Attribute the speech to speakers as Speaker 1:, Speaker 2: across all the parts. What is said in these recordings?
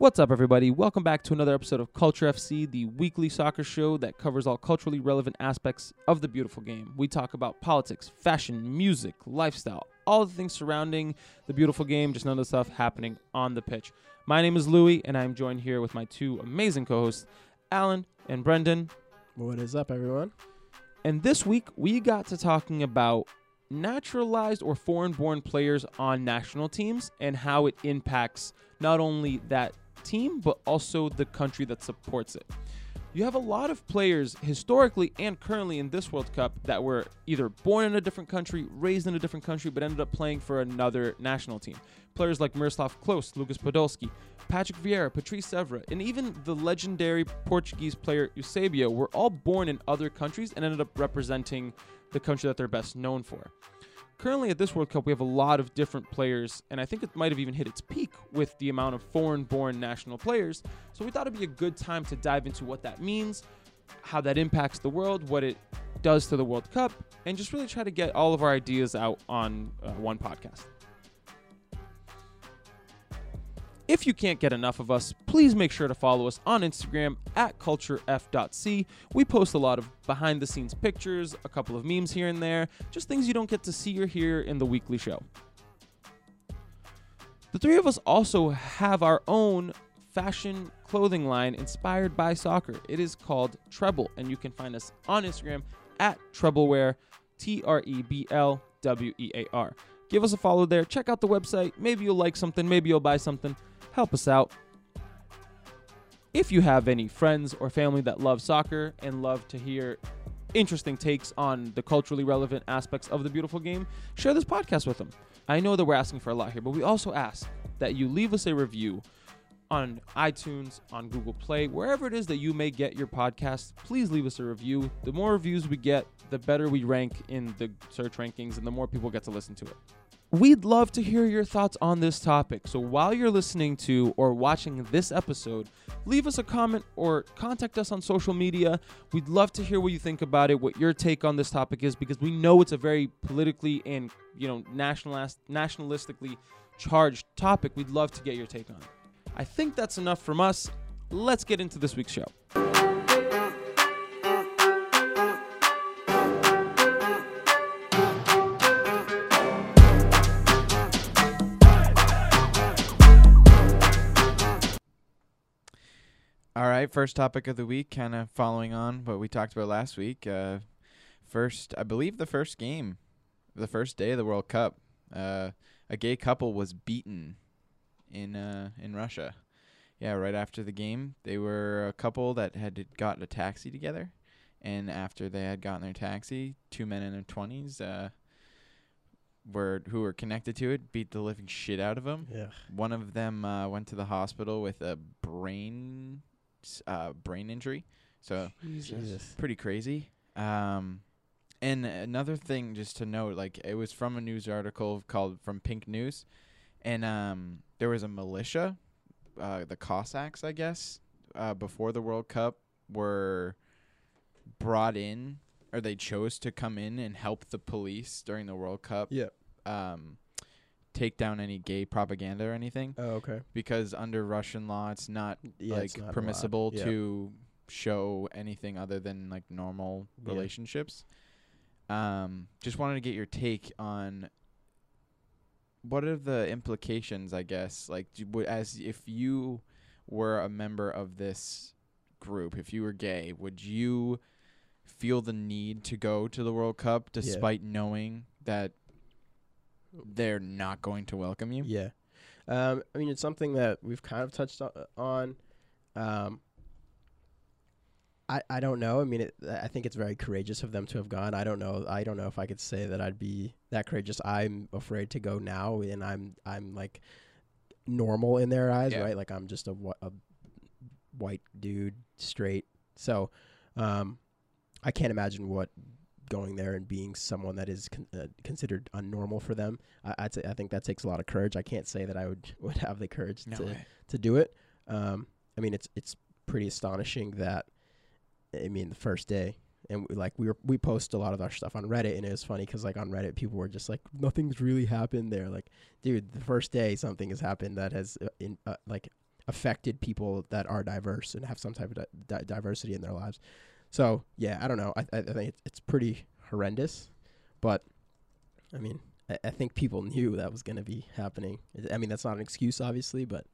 Speaker 1: What's up, everybody? Welcome back to another episode of Culture FC, the weekly soccer show that covers all culturally relevant aspects of the beautiful game. We talk about politics, fashion, music, lifestyle, all the things surrounding the beautiful game, just none of the stuff happening on the pitch. My name is Louie, and I'm joined here with my two amazing co hosts, Alan and Brendan.
Speaker 2: What is up, everyone?
Speaker 1: And this week, we got to talking about naturalized or foreign born players on national teams and how it impacts not only that team, but also the country that supports it. You have a lot of players historically and currently in this World Cup that were either born in a different country, raised in a different country, but ended up playing for another national team. Players like Miroslav Klose, Lucas Podolski, Patrick Vieira, Patrice Evra, and even the legendary Portuguese player Eusebio were all born in other countries and ended up representing the country that they're best known for currently at this World Cup, we have a lot of different players, and I think it might have even hit its peak with the amount of foreign born national players. So we thought it'd be a good time to dive into what that means, how that impacts the world, what it does to the World Cup, and just really try to get all of our ideas out on uh, one podcast. If you can't get enough of us, please make sure to follow us on Instagram at culturef.c. We post a lot of behind the scenes pictures, a couple of memes here and there, just things you don't get to see or hear in the weekly show. The three of us also have our own fashion clothing line inspired by soccer. It is called Trebl, and you can find us on Instagram at Treblwear, T R E B L W E A R. Give us a follow there. Check out the website. Maybe you'll like something. Maybe you'll buy something help us out. If you have any friends or family that love soccer and love to hear interesting takes on the culturally relevant aspects of the beautiful game, share this podcast with them. I know that we're asking for a lot here, but we also ask that you leave us a review on iTunes, on Google Play, wherever it is that you may get your podcast. Please leave us a review. The more reviews we get, the better we rank in the search rankings and the more people get to listen to it. We'd love to hear your thoughts on this topic. So while you're listening to or watching this episode, leave us a comment or contact us on social media. We'd love to hear what you think about it, what your take on this topic is, because we know it's a very politically and you know nationalist, nationalistically charged topic. We'd love to get your take on it. I think that's enough from us. Let's get into this week's show.
Speaker 3: All right, first topic of the week, kind of following on what we talked about last week. Uh, first, I believe the first game, the first day of the World Cup, uh, a gay couple was beaten in uh, in Russia. Yeah, right after the game, they were a couple that had gotten a taxi together, and after they had gotten their taxi, two men in their twenties, uh, were who were connected to it, beat the living shit out of them.
Speaker 2: Yeah.
Speaker 3: One of them uh, went to the hospital with a brain uh, brain injury. So
Speaker 2: Jesus.
Speaker 3: pretty crazy. Um, and another thing, just to note, like it was from a news article called from Pink News, and um, there was a militia, uh, the Cossacks, I guess, uh, before the World Cup were brought in, or they chose to come in and help the police during the World Cup.
Speaker 2: Yeah.
Speaker 3: Um, take down any gay propaganda or anything
Speaker 2: Oh, okay.
Speaker 3: because under Russian law, it's not
Speaker 2: Yeah,
Speaker 3: like
Speaker 2: it's not allowed.
Speaker 3: permissible
Speaker 2: Yeah.
Speaker 3: to show anything other than like normal
Speaker 2: Yeah.
Speaker 3: relationships. Um, just wanted to get your take on what are the implications, I guess, like do, would- as if you were a member of this group, if you were gay, would you feel the need to go to the World Cup despite knowing that they're not going to welcome you?
Speaker 2: Yeah. Um, I mean, it's something that we've kind of touched on. Um, I, I don't know. I mean, it, I think it's very courageous of them to have gone. I don't know. I don't know if I could say that I'd be that courageous. I'm afraid to go now, and I'm I'm like normal in their eyes,
Speaker 3: Yeah.
Speaker 2: right? Like I'm just a, a white dude, straight. So, um, I can't imagine what going there and being someone that is con- uh, considered unnormal for them. I I'd say, I think that takes a lot of courage. I can't say that I would would have the courage
Speaker 3: No
Speaker 2: to
Speaker 3: way.
Speaker 2: to do it. Um, I mean, it's it's pretty astonishing that. I mean, the first day, and we, like we were we post a lot of our stuff on Reddit, and it was funny because like on Reddit, people were just like, nothing's really happened there. Like, dude, the first day something has happened that has uh, in uh, like affected people that are diverse and have some type of di- di- diversity in their lives. So yeah, I don't know. I I, I think it's, it's pretty horrendous, but I mean, I, I think people knew that was going to be happening. I mean, that's not an excuse, obviously, but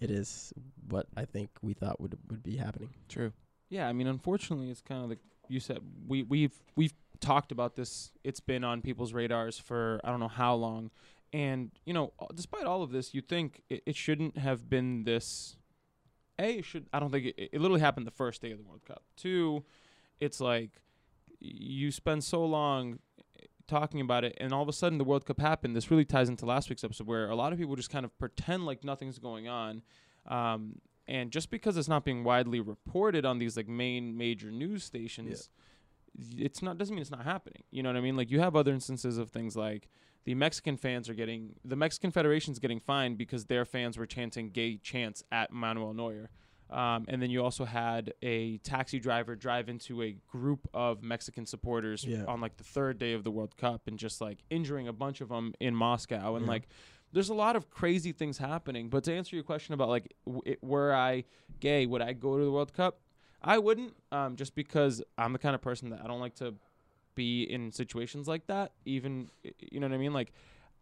Speaker 2: it is what I think we thought would would be happening.
Speaker 3: True.
Speaker 1: Yeah, I mean, unfortunately, it's kind of like you said. We we've we've talked about this. It's been on people's radars for I don't know how long, and you know, despite all of this, you think it, it shouldn't have been this. A it should I don't think it, it literally happened the first day of the World Cup. Two, it's like you spend so long eh, talking about it and all of a sudden the World Cup happened. This really ties into last week's episode where a lot of people just kind of pretend like nothing's going on. Um, and just because it's not being widely reported on these like main major news stations, it's not doesn't mean it's not happening. You know what I mean? Like you have other instances of things like the Mexican fans are getting the Mexican Federation's getting fined because their fans were chanting gay chants at Manuel Neuer. Um, and then you also had a taxi driver drive into a group of Mexican supporters
Speaker 2: Yeah.
Speaker 1: on like the third day of the World Cup and just like injuring a bunch of them in Moscow. And
Speaker 2: Yeah.
Speaker 1: like, there's a lot of crazy things happening. But to answer your question about like, w- it, were I gay, would I go to the World Cup? I wouldn't, um, just because I'm the kind of person that I don't like to be in situations like that. Even, you know what I mean? Like,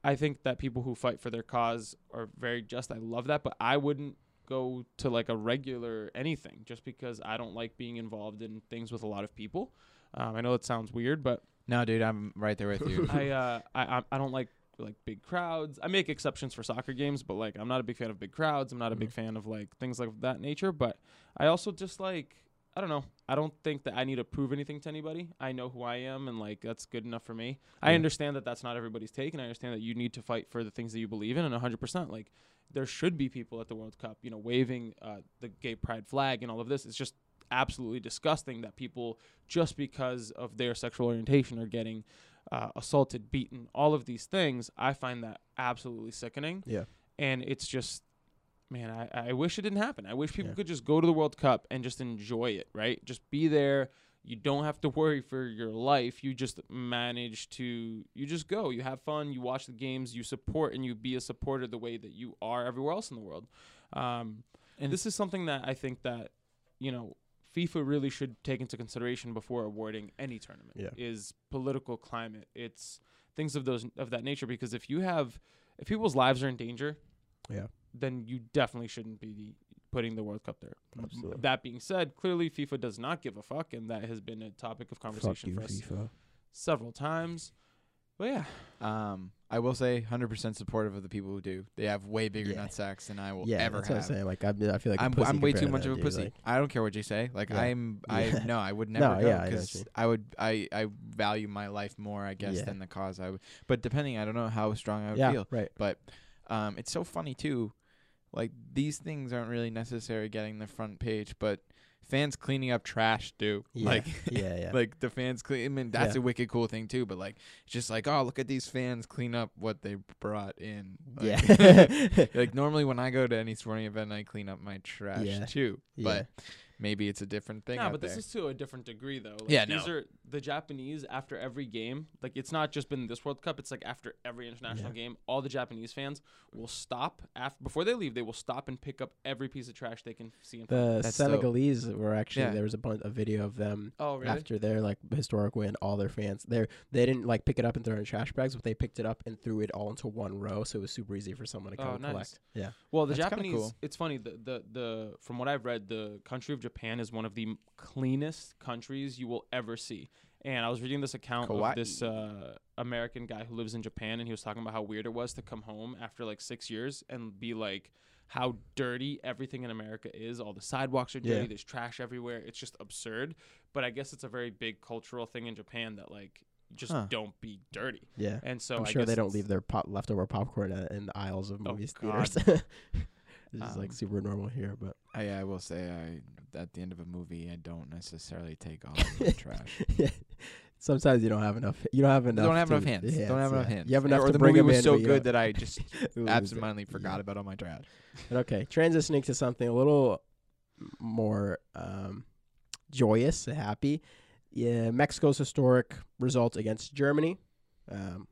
Speaker 1: I think that people who fight for their cause are very just. I love that, but I wouldn't go to like a regular anything just because I don't like being involved in things with a lot of people. Um, I know it sounds weird, but
Speaker 3: No, dude, I'm right there with you.
Speaker 1: I, uh, I I I don't like like big crowds. I make exceptions for soccer games, but like I'm not a big fan of big crowds. I'm not a big fan of like things like that nature. But I also just like I don't know. I don't think that I need to prove anything to anybody. I know who I am, and like that's good enough for me. I understand that that's not everybody's take, and I understand that you need to fight for the things that you believe in, and 100%. Like there should be people at the World Cup, you know, waving uh, the gay pride flag and all of this. It's just absolutely disgusting that people just because of their sexual orientation are getting uh, assaulted, beaten, all of these things. I find that absolutely sickening.
Speaker 2: Yeah.
Speaker 1: And it's just, man, I, I wish it didn't happen. I wish people
Speaker 2: Yeah.
Speaker 1: could just go to the World Cup and just enjoy it, right? Just be there. You don't have to worry for your life. You just manage to, you just go. You have fun. You watch the games. You support and you be a supporter the way that you are everywhere else in the world. Um, and this is something that I think that, you know, FIFA really should take into consideration before awarding any tournament
Speaker 2: Yeah.
Speaker 1: is political climate. It's things of those of that nature because if you have if people's lives are in danger,
Speaker 2: Yeah.
Speaker 1: Then you definitely shouldn't be putting the World Cup there.
Speaker 2: Absolutely.
Speaker 1: That being said, clearly FIFA does not give a fuck and that has been a topic of conversation
Speaker 2: you,
Speaker 1: for us
Speaker 2: FIFA.
Speaker 1: several times. But yeah,
Speaker 3: Um, I will say 100% supportive of the people who do. They have way bigger
Speaker 2: Yeah.
Speaker 3: nutsacks than I will
Speaker 2: Yeah,
Speaker 3: ever
Speaker 2: that's
Speaker 3: have.
Speaker 2: what I'm saying. Like I, I feel like a
Speaker 3: I'm,
Speaker 2: pussy
Speaker 3: I'm way too much of a
Speaker 2: dude.
Speaker 3: pussy.
Speaker 2: Like,
Speaker 3: I don't care what you say. Like
Speaker 2: Yeah.
Speaker 3: I'm, I
Speaker 2: Yeah.
Speaker 3: no, I would
Speaker 2: No,
Speaker 3: never go
Speaker 2: yeah, I
Speaker 3: because. I would, I, I value my life more, I guess,
Speaker 2: Yeah.
Speaker 3: than the cause. I would, but depending, I don't know how strong I would
Speaker 2: yeah,
Speaker 3: feel.
Speaker 2: right.
Speaker 3: But um, it's so funny too. Like these things aren't really necessary getting the front page, but fans cleaning up trash do.
Speaker 2: Yeah,
Speaker 3: Like
Speaker 2: yeah, yeah.
Speaker 3: like the fans clean. I mean, that's
Speaker 2: Yeah.
Speaker 3: a wicked cool thing too. But like, it's just like, oh, look at these fans clean up what they brought in. Like,
Speaker 2: yeah.
Speaker 3: like normally when I go to any sporting event, I clean up my trash
Speaker 2: Yeah.
Speaker 3: too.
Speaker 2: Yeah.
Speaker 3: But maybe it's a different thing.
Speaker 1: No,
Speaker 3: out
Speaker 1: but this is to a different degree, though. Like,
Speaker 3: Yeah,
Speaker 1: these
Speaker 3: no.
Speaker 1: are the Japanese after every game. Like, it's not just been this World Cup. It's like after every international
Speaker 2: Yeah.
Speaker 1: game, all the Japanese fans will stop after before they leave. They will stop and pick up every piece of trash they can see in front. of
Speaker 2: The
Speaker 3: That's dope.
Speaker 2: Senegalese were actually
Speaker 3: Yeah.
Speaker 2: there was a bunch a video of them
Speaker 1: Oh, really?
Speaker 2: after their like historic win. All their fans they they didn't like pick it up and throw it in trash bags, but they picked it up and threw it all into one row, so it was super easy for someone to oh, come
Speaker 1: Oh,
Speaker 2: and
Speaker 1: nice.
Speaker 2: collect. Yeah,
Speaker 1: Well, the
Speaker 3: That's
Speaker 1: Japanese.
Speaker 3: cool.
Speaker 1: It's funny. The, the the from what I've read, the country of Japan is one of the cleanest countries you will ever see. And I was reading this account of this uh, American guy who lives in Japan, and he was talking about how weird it was to come home after like six years and be like how dirty everything in America is. All the sidewalks are dirty.
Speaker 2: Yeah.
Speaker 1: There's trash everywhere. It's just absurd. But I guess it's a very big cultural thing in Japan that like just
Speaker 3: Huh.
Speaker 1: don't be dirty.
Speaker 2: yeah.
Speaker 1: And so
Speaker 2: I'm
Speaker 1: I
Speaker 2: sure they don't leave their pop, leftover popcorn uh, in the aisles of
Speaker 1: Oh,
Speaker 2: movies
Speaker 1: God.
Speaker 2: theaters. this is
Speaker 3: Um,
Speaker 2: like super normal here, but
Speaker 3: I, I will say, I at the end of a movie, I don't necessarily take all of the trash.
Speaker 2: sometimes you don't have enough. You don't have enough.
Speaker 3: don't have enough hands.
Speaker 2: yeah,
Speaker 3: don't have enough hands.
Speaker 2: You have enough
Speaker 3: or
Speaker 2: to
Speaker 3: the
Speaker 2: bring
Speaker 3: movie was
Speaker 2: in,
Speaker 3: so good that I just
Speaker 2: it.
Speaker 3: absentmindly
Speaker 2: Yeah.
Speaker 3: forgot about all my trash.
Speaker 2: But okay, transitioning to something a little more um, joyous, happy. Yeah, Mexico's historic result against Germany um,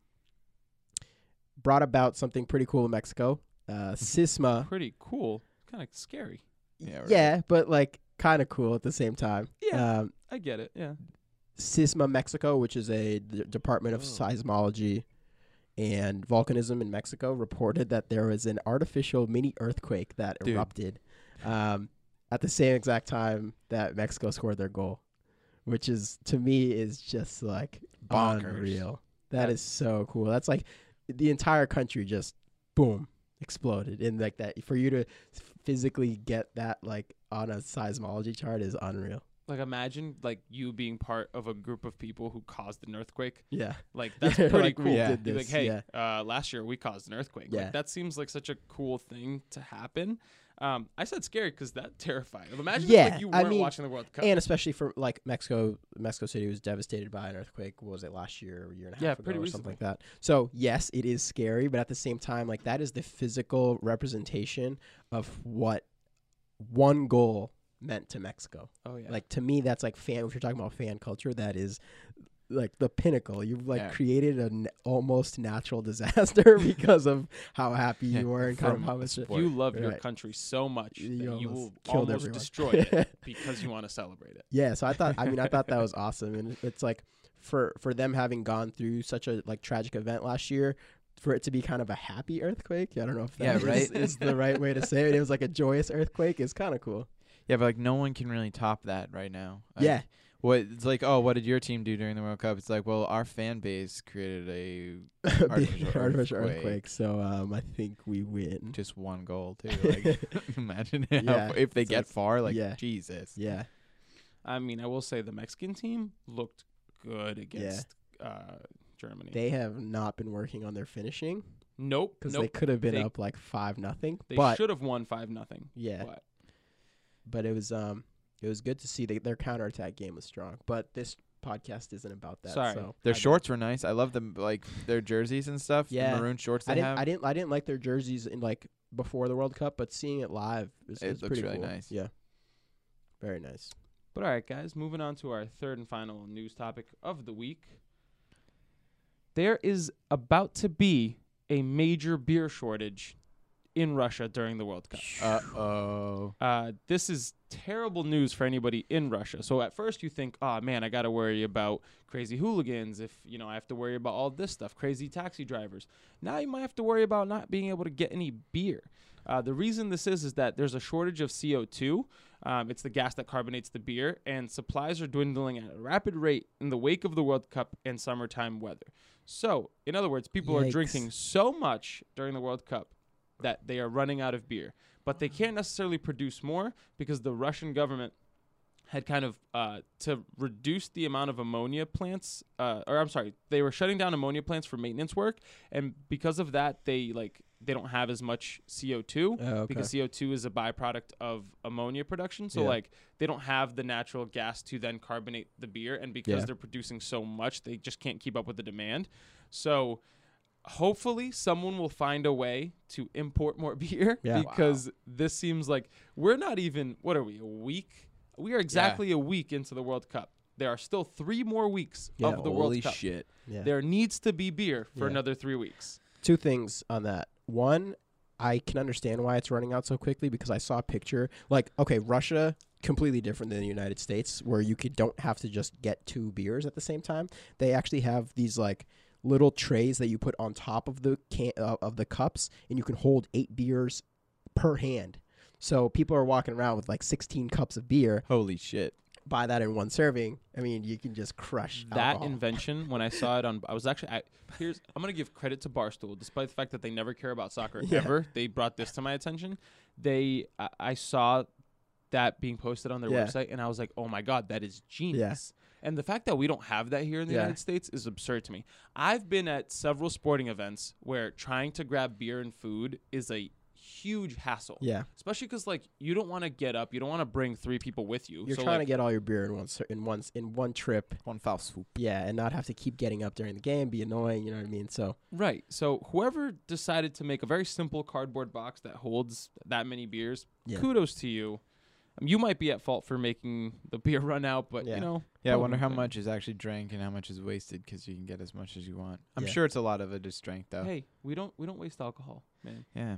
Speaker 2: brought about something pretty cool in Mexico. Uh, Sisma,
Speaker 1: Pretty cool. kind of scary.
Speaker 3: Yeah, right.
Speaker 2: yeah, but like kind of cool at the same time.
Speaker 1: Yeah.
Speaker 2: Um,
Speaker 1: I get it. Yeah.
Speaker 2: SISMA Mexico, which is a d- Department of
Speaker 1: Oh.
Speaker 2: Seismology and Volcanism in Mexico, reported that there was an artificial mini earthquake that
Speaker 3: Dude.
Speaker 2: erupted um, at the same exact time that Mexico scored their goal, which is to me is just like
Speaker 3: Bonkers.
Speaker 2: unreal. That
Speaker 1: That-
Speaker 2: is so cool. That's like the entire country just boom exploded and like that for you to physically get that like on a seismology chart is unreal.
Speaker 1: Like imagine like you being part of a group of people who caused an earthquake.
Speaker 2: Yeah.
Speaker 1: Like that's
Speaker 2: Like,
Speaker 1: pretty
Speaker 2: we
Speaker 1: cool.
Speaker 3: Yeah.
Speaker 1: Be like, hey,
Speaker 2: yeah.
Speaker 1: uh, last year we caused an earthquake.
Speaker 2: Yeah.
Speaker 1: Like that seems like such a cool thing to happen. Um, I said scary because that terrified. Imagine if, like you weren't
Speaker 2: mean,
Speaker 1: watching the World Cup.
Speaker 2: and especially for like Mexico, Mexico City was devastated by an earthquake. What was it last year, or a year and a half
Speaker 1: Yeah,
Speaker 2: ago,
Speaker 1: pretty
Speaker 2: or something like that? So yes, it is scary, but at the same time, like that is the physical representation of what one goal meant to Mexico.
Speaker 1: oh yeah.
Speaker 2: Like to me, that's like fan. If you're talking about fan culture, that is like the pinnacle. You've like
Speaker 3: Yeah.
Speaker 2: created an almost natural disaster because of how happy
Speaker 3: Yeah,
Speaker 2: you were and kind of how much.
Speaker 1: you love your country so much
Speaker 2: You
Speaker 1: that you will almost
Speaker 2: everyone.
Speaker 1: destroy it because you want to celebrate it.
Speaker 2: Yeah, so I thought I mean I thought that was awesome and it's like for for them having gone through such a like tragic event last year for it to be kind of a happy earthquake. I don't know if that
Speaker 3: Yeah,
Speaker 2: is-
Speaker 3: right?
Speaker 2: is the right way to say it. It was like a joyous earthquake. It's kind of cool.
Speaker 3: Yeah, but like no one can really top that right now. Like,
Speaker 2: yeah.
Speaker 3: What it's like? Oh, what did your team do during the World Cup? It's like, well, our fan base created a
Speaker 2: Big
Speaker 3: Artificial
Speaker 2: artificial
Speaker 3: earthquake.
Speaker 2: earthquake. So um I think we win.
Speaker 3: just one goal too. Like, imagine
Speaker 2: Yeah,
Speaker 3: f- if they
Speaker 2: it's
Speaker 3: get
Speaker 2: like-
Speaker 3: far. Like,
Speaker 2: yeah.
Speaker 3: Jesus.
Speaker 2: Yeah.
Speaker 1: I mean, I will say the Mexican team looked good against uh, Germany.
Speaker 2: They have not been working on their finishing
Speaker 1: nope.
Speaker 2: because
Speaker 1: Nope.
Speaker 2: they could have been
Speaker 1: They-
Speaker 2: up like five nothing.
Speaker 1: They, should have won five nothing.
Speaker 2: yeah,
Speaker 1: But
Speaker 2: but it was um it was good to see they, their counterattack game was strong. But this podcast isn't about that.
Speaker 1: Sorry.
Speaker 2: So
Speaker 3: Their
Speaker 2: I-
Speaker 3: shorts were nice. I love them, like their jerseys and stuff. the
Speaker 2: Yeah.
Speaker 3: maroon shorts they
Speaker 2: I didn't
Speaker 3: have.
Speaker 2: I didn't I didn't like their jerseys in like before the World Cup, but seeing it live is,
Speaker 3: It
Speaker 2: is
Speaker 3: looks
Speaker 2: pretty
Speaker 3: really
Speaker 2: cool.
Speaker 3: nice.
Speaker 2: Yeah. Very nice.
Speaker 1: but all right, guys. Moving on to our third and final news topic of the week. There is about to be a major beer shortage in Russia during the World Cup.
Speaker 3: Uh oh.
Speaker 1: Uh, this is terrible news for anybody in Russia. So at first you think, oh man, I got to worry about crazy hooligans. If you know, I have to worry about all this stuff, crazy taxi drivers. Now you might have to worry about not being able to get any beer. Uh, the reason this is is that there's a shortage of CO2. Um, it's the gas that carbonates the beer, and supplies are dwindling at a rapid rate in the wake of the World Cup and summertime weather. So, in other words, people are drinking so much during the World Cup that they are running out of beer. But they can't necessarily produce more because the Russian government had kind of uh, to reduce the amount of ammonia plants, uh, or I'm sorry, they were shutting down ammonia plants for maintenance work, and because of that, they like they don't have as much CO2
Speaker 2: Oh, okay.
Speaker 1: because CO2 is a byproduct of ammonia production. So
Speaker 2: Yeah.
Speaker 1: like they don't have the natural gas to then carbonate the beer, and because
Speaker 2: Yeah.
Speaker 1: they're producing so much, they just can't keep up with the demand. So hopefully someone will find a way to import more beer
Speaker 2: Yeah.
Speaker 1: because this seems like we're not even what are we a week we are exactly a week into the world cup there are still three more weeks
Speaker 2: Yeah.
Speaker 1: of the
Speaker 3: Holy
Speaker 1: world cup
Speaker 3: shit.
Speaker 2: yeah.
Speaker 1: there needs to be beer for
Speaker 2: Yeah.
Speaker 1: another three weeks
Speaker 2: Two things on that. One, I can understand why it's running out so quickly because I saw a picture like okay, Russia completely different than the United States where you could don't have to just get two beers at the same time. They actually have these like little trays that you put on top of the can uh, of the cups and you can hold 8 beers per hand. So people are walking around with like 16 cups of beer.
Speaker 3: Holy shit.
Speaker 2: Buy that in one serving. I mean, you can just crush
Speaker 1: that
Speaker 2: alcohol.
Speaker 1: invention when i saw it on i was actually I, here's i'm gonna give credit to barstool despite the fact that they never care about soccer
Speaker 2: Yeah.
Speaker 1: ever they brought this to my attention they I, I saw that being posted on their
Speaker 2: Yeah.
Speaker 1: website and i was like oh my god that is genius and the fact that we don't have that here in the
Speaker 2: Yeah.
Speaker 1: united states is absurd to me i've been at several sporting events where trying to grab beer and food is a huge hassle
Speaker 2: Yeah.
Speaker 1: especially because like you don't want to get up you don't want to bring three people with you
Speaker 2: You're
Speaker 1: so
Speaker 2: trying
Speaker 1: like,
Speaker 2: to get all your beer in one in one in one trip
Speaker 3: One foul swoop.
Speaker 2: Yeah, and not have to keep getting up during the game, be annoying, you know what I mean? So
Speaker 1: Right. So whoever decided to make a very simple cardboard box that holds that many beers,
Speaker 2: Yeah.
Speaker 1: kudos to you. Um, you might be at fault for making the beer run out, but
Speaker 2: Yeah.
Speaker 1: you know.
Speaker 3: Yeah, I wonder how
Speaker 1: thing.
Speaker 3: much is actually drank and how much is wasted because you can get as much as you want. I'm
Speaker 2: Yeah.
Speaker 3: sure it's a lot of it is strength though.
Speaker 1: Hey, we don't we don't waste alcohol, man.
Speaker 3: Yeah.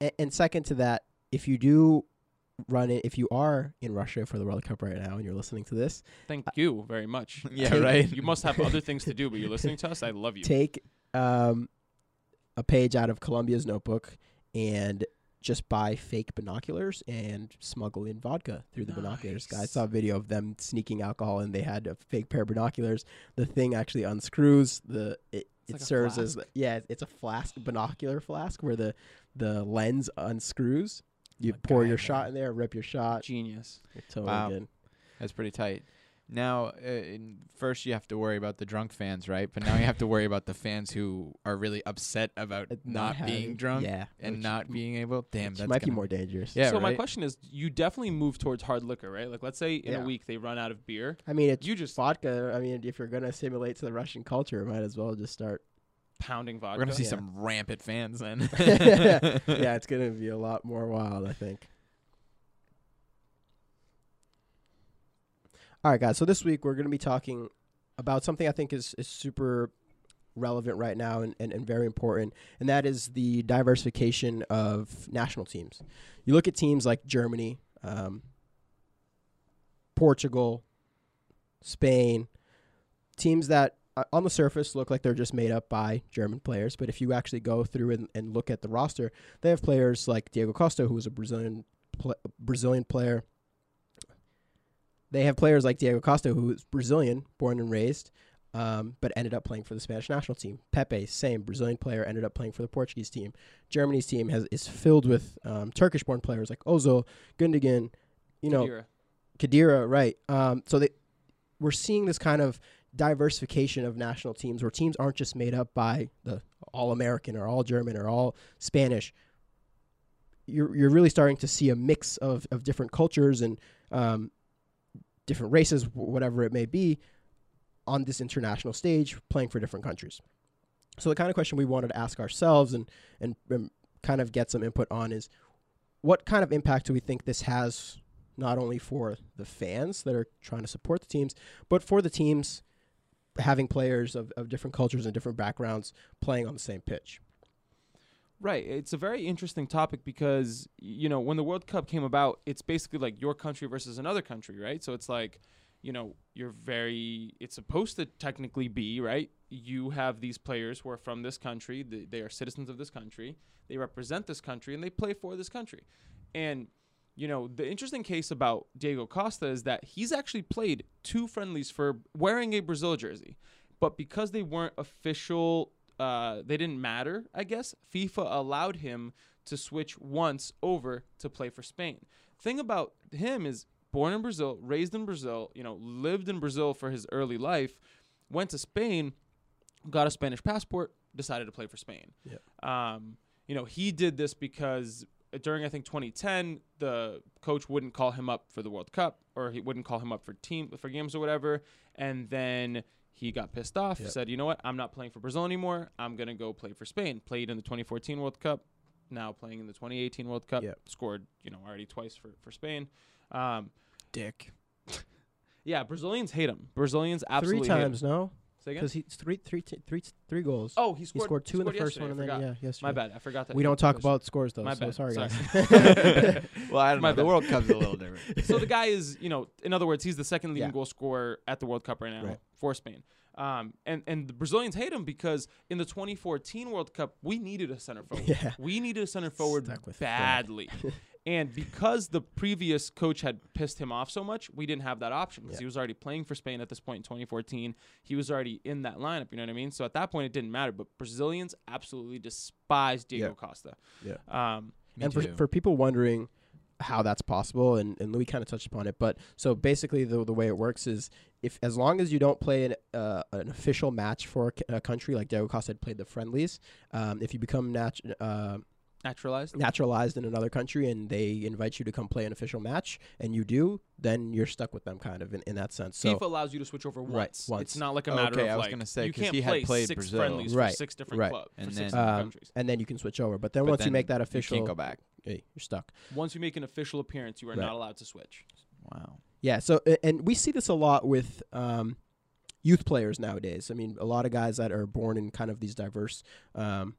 Speaker 2: and, and second to that, if you do run it, if you are in Russia for the World Cup right now and you're listening to this,
Speaker 1: Thank you very much.
Speaker 3: Yeah, right.
Speaker 1: You must have other things to do, but you're listening to us. I love you.
Speaker 2: take um, a page out of Colombia's notebook and just buy fake binoculars and smuggle in vodka through the binoculars. I saw a video of them sneaking alcohol and they had a fake pair of binoculars. The thing actually unscrews. The it, it
Speaker 1: like
Speaker 2: serves as yeah, it's a flask binocular flask where the the lens unscrews. Oh you
Speaker 3: MacGyver.
Speaker 2: pour your shot in there, rip your shot.
Speaker 1: Genius.
Speaker 2: Totally
Speaker 3: Wow.
Speaker 2: good.
Speaker 3: That's pretty tight. Now, uh, first you have to worry about the drunk fans, right? But now you have to worry about the fans who are really upset about
Speaker 2: Uh,
Speaker 3: not, being
Speaker 2: having-
Speaker 3: drunk
Speaker 2: yeah,
Speaker 3: and
Speaker 2: which-
Speaker 3: not being able. Damn,
Speaker 2: which
Speaker 3: that's
Speaker 2: might be
Speaker 3: gonna-
Speaker 2: more dangerous.
Speaker 3: Yeah,
Speaker 1: so my question is, you definitely move towards hard liquor, right? Like, let's say in
Speaker 2: Yeah.
Speaker 1: a week they run out of beer.
Speaker 2: I mean, it's
Speaker 1: You just
Speaker 2: vodka. I mean, if you're gonna assimilate to the Russian culture, might as well just start.
Speaker 1: pounding vodka.
Speaker 3: We're gonna see
Speaker 2: Yeah.
Speaker 3: some rampant fans then.
Speaker 2: yeah, it's gonna be a lot more wild, I think. All right, guys. So this week we're gonna be talking about something I think is is super relevant right now and, and, and very important, and that is the diversification of national teams. You look at teams like Germany, um, Portugal, Spain, teams that uh, on the surface look like they're just made up by German players, but if you actually go through and, and look at the roster, they have players like Diego Costa, who is a Brazilian pl- Brazilian player. They have players like Diego Costa, who is Brazilian, born and raised, um, but ended up playing for the Spanish national team. Pepe, same Brazilian player, ended up playing for the Portuguese team. Germany's team has is filled with um, Turkish-born players like Ozil, Gundogan, you know,
Speaker 1: Khedira.
Speaker 2: Khedira, right? Um, so they, we're seeing this kind of diversification of national teams, where teams aren't just made up by the all American or all German or all Spanish. You're you're really starting to see a mix of of different cultures and um, different races, whatever it may be, on this international stage, playing for different countries. So the kind of question we wanted to ask ourselves and and, and kind of get some input on is, what kind of impact do we think this has not only for the fans that are trying to support the teams, but for the teams having players of, of different cultures and different backgrounds playing on the same pitch.
Speaker 1: Right. It's a very interesting topic because, you know, when the World Cup came about, it's basically like your country versus another country, right? So it's like, you know, you're very, it's supposed to technically be, right? You have these players who are from this country, they, they are citizens of this country, they represent this country, and they play for this country. And, you know, the interesting case about Diego Costa is that he's actually played two friendlies for wearing a Brazil jersey. But because they weren't official uh, they didn't matter, I guess. FIFA allowed him to switch once over to play for Spain. Thing about him is born in Brazil, raised in Brazil, you know, lived in Brazil for his early life, went to Spain, got a Spanish passport, decided to play for Spain. Um, you know, he did this because during I think 2010, the coach wouldn't call him up for the World Cup or he wouldn't call him up for team for games or whatever, and then he got pissed off.
Speaker 2: Yep.
Speaker 1: Said, "You know what? I'm not playing for Brazil anymore. I'm gonna go play for Spain." Played in the 2014 World Cup. Now playing in the 2018 World Cup.
Speaker 2: Yep.
Speaker 1: Scored, you know, already twice for for Spain. Um,
Speaker 3: Dick.
Speaker 1: yeah, Brazilians hate him. Brazilians absolutely
Speaker 2: three
Speaker 1: hate him.
Speaker 2: times, no?
Speaker 1: Say again?
Speaker 2: Because he's three, three, t- three, three goals.
Speaker 1: Oh, he
Speaker 2: he
Speaker 1: scored.
Speaker 2: scored two in the first one, and then yeah, yesterday.
Speaker 1: My bad. I forgot that.
Speaker 2: We don't talk about scores though.
Speaker 1: My
Speaker 2: so
Speaker 1: bad.
Speaker 2: sorry,
Speaker 1: Sorry.
Speaker 2: guys.
Speaker 3: well, I don't
Speaker 1: My
Speaker 3: know. The. World Cup's a little different.
Speaker 1: so the guy is, you know, in other words, he's the second leading
Speaker 2: Yeah.
Speaker 1: goal scorer at the World Cup right now
Speaker 2: Right.
Speaker 1: for Spain. Um, and and the Brazilians hate him because in the 2014 World Cup we needed a center forward.
Speaker 2: Yeah.
Speaker 1: We needed a center forward
Speaker 2: Stuck with Fred.
Speaker 1: badly. And because the previous coach had pissed him off so much, we didn't have that option because
Speaker 2: Yeah.
Speaker 1: he was already playing for Spain at this point in 2014. He was already in that lineup. You know what I mean? So at that point it didn't matter. But Brazilians absolutely despise Diego
Speaker 2: Yeah.
Speaker 1: Costa.
Speaker 2: Yeah.
Speaker 1: Um,
Speaker 2: and for, for people wondering how that's possible, and, and Louis kind of touched upon it, but so basically the the way it works is if as long as you don't play an uh, an official match for a, c- a country like Diego Costa had played the friendlies, um, if you become nat- uh,
Speaker 1: naturalized.
Speaker 2: naturalized in another country and they invite you to come play an official match and you do, then you're stuck with them kind of in, in that sense. So
Speaker 1: FIFA allows you to switch over
Speaker 2: Right,
Speaker 1: once.
Speaker 2: once.
Speaker 1: It's not like a matter
Speaker 3: Okay,
Speaker 1: of
Speaker 3: I was
Speaker 1: like
Speaker 3: gonna say,
Speaker 1: you
Speaker 3: 'cause
Speaker 1: can't
Speaker 3: he had
Speaker 1: play
Speaker 3: played
Speaker 1: six
Speaker 3: Brazil.
Speaker 1: friendlies
Speaker 2: Right,
Speaker 1: for six different
Speaker 2: right.
Speaker 1: clubs
Speaker 3: And
Speaker 1: for six
Speaker 3: then-
Speaker 1: different
Speaker 2: um,
Speaker 1: countries.
Speaker 2: and then you can switch over. But then
Speaker 3: But
Speaker 2: once you make that official
Speaker 3: You
Speaker 2: official,
Speaker 3: can't go back.
Speaker 2: hey, you're stuck.
Speaker 1: Once you make an official appearance, you are
Speaker 2: Right.
Speaker 1: not allowed to switch.
Speaker 3: Wow.
Speaker 2: Yeah. So and we see this a lot with um, youth players nowadays. I mean, a lot of guys that are born in kind of these diverse um,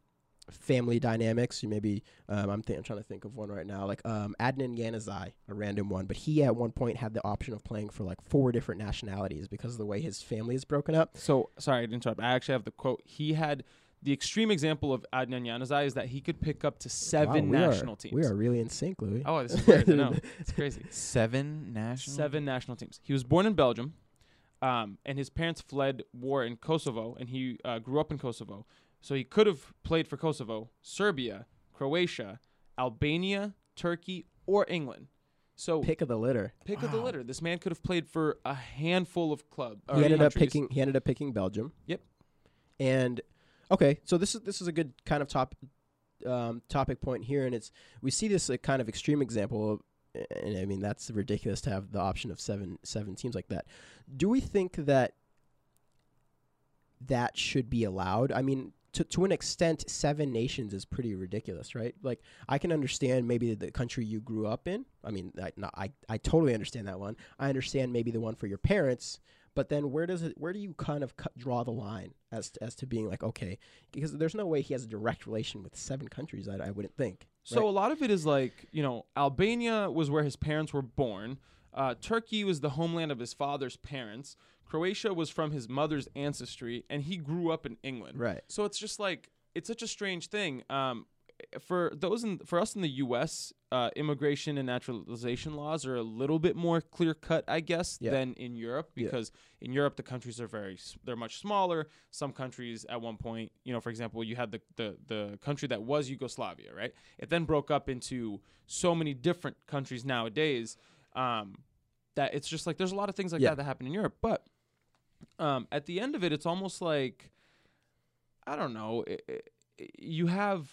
Speaker 2: family dynamics. You maybe um, I'm, th- I'm trying to think of one right now, like um, Adnan Januzaj, a random one, but he at one point had the option of playing for like four different nationalities because of the way his family is broken up.
Speaker 1: So sorry to interrupt. I actually have the quote. He had the extreme example of Adnan Januzaj is that he could pick up to seven
Speaker 2: Wow,
Speaker 1: national
Speaker 2: are,
Speaker 1: teams.
Speaker 2: We are really in sync, Louis.
Speaker 1: Oh, this is weird. I know. It's crazy.
Speaker 3: Seven national.
Speaker 1: Seven national teams. He was born in Belgium, um, and his parents fled war in Kosovo, and he uh, grew up in Kosovo. So he could have played for Kosovo, Serbia, Croatia, Albania, Turkey, or England. So pick,
Speaker 2: Pick of the litter.
Speaker 1: Pick of the litter. This man could have played for a handful of clubs.
Speaker 2: He ended up picking. He ended up picking Belgium.
Speaker 1: Yep.
Speaker 2: And okay, so this is this is a good kind of top um, topic point here, and it's we see this a kind of extreme example. Of, and I mean that's ridiculous to have the option of seven seven teams like that. Do we think that that should be allowed? I mean, to to an extent, seven nations is pretty ridiculous, right? Like I can understand maybe the country you grew up in. I mean, I no, I, I totally understand that one. I understand maybe the one for your parents, but then where does it where do you kind of cut, draw the line as to, as to being like okay, because there's no way he has a direct relation with seven countries. I, I wouldn't think.
Speaker 1: So
Speaker 2: right?
Speaker 1: a lot of it is like you know Albania was where his parents were born. Uh, Turkey was the homeland of his father's parents. Croatia was from his mother's ancestry, and he grew up in England.
Speaker 2: Right.
Speaker 1: So it's just like it's such a strange thing. Um, for those in for us in the U.S., uh, immigration and naturalization laws are a little bit more clear cut, I guess,
Speaker 2: Yeah.
Speaker 1: than in Europe
Speaker 2: Yeah.
Speaker 1: because in Europe the countries are very they're much smaller. Some countries at one point, you know, for example, you had the the the country that was Yugoslavia, right? It then broke up into so many different countries nowadays. Um, that it's just like there's a lot of things like
Speaker 2: Yeah.
Speaker 1: that that happen in Europe, but um, at the end of it, it's almost like I don't know. i i you have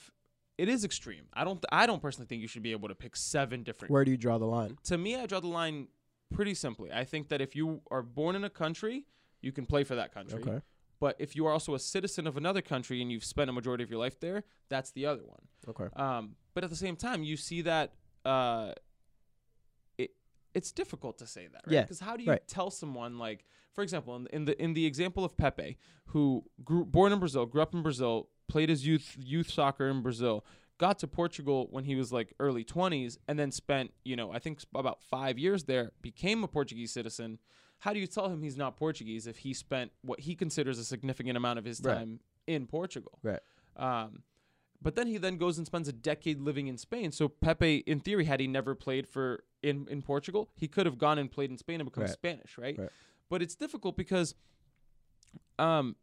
Speaker 1: it is extreme. I don't. I don't personally think you should be able to pick seven different.
Speaker 2: Where do you draw the line?
Speaker 1: To me, I draw the line pretty simply. I think that if you are born in a country, you can play for that country.
Speaker 2: Okay.
Speaker 1: But if you are also a citizen of another country and you've spent a majority of your life there, that's the other one.
Speaker 2: Okay.
Speaker 1: Um, but at the same time, you see that uh, it it's difficult to say that, right?
Speaker 2: Yeah,
Speaker 1: Because how do you
Speaker 2: right.
Speaker 1: tell someone like, for example, in, in the in the example of Pepe, who grew born in Brazil, grew up in Brazil, played his youth youth soccer in Brazil, got to Portugal when he was like early twenties, and then spent you know I think about five years there, became a Portuguese citizen. How do you tell him he's not Portuguese if he spent what he considers a significant amount of his
Speaker 2: Right.
Speaker 1: time in Portugal?
Speaker 2: Right.
Speaker 1: Um, but then he then goes and spends a decade living in Spain. So Pepe, in theory, had he never played for in, in Portugal, he could have gone and played in Spain and become
Speaker 2: Right.
Speaker 1: Spanish, right?
Speaker 2: Right.
Speaker 1: But it's difficult because, um,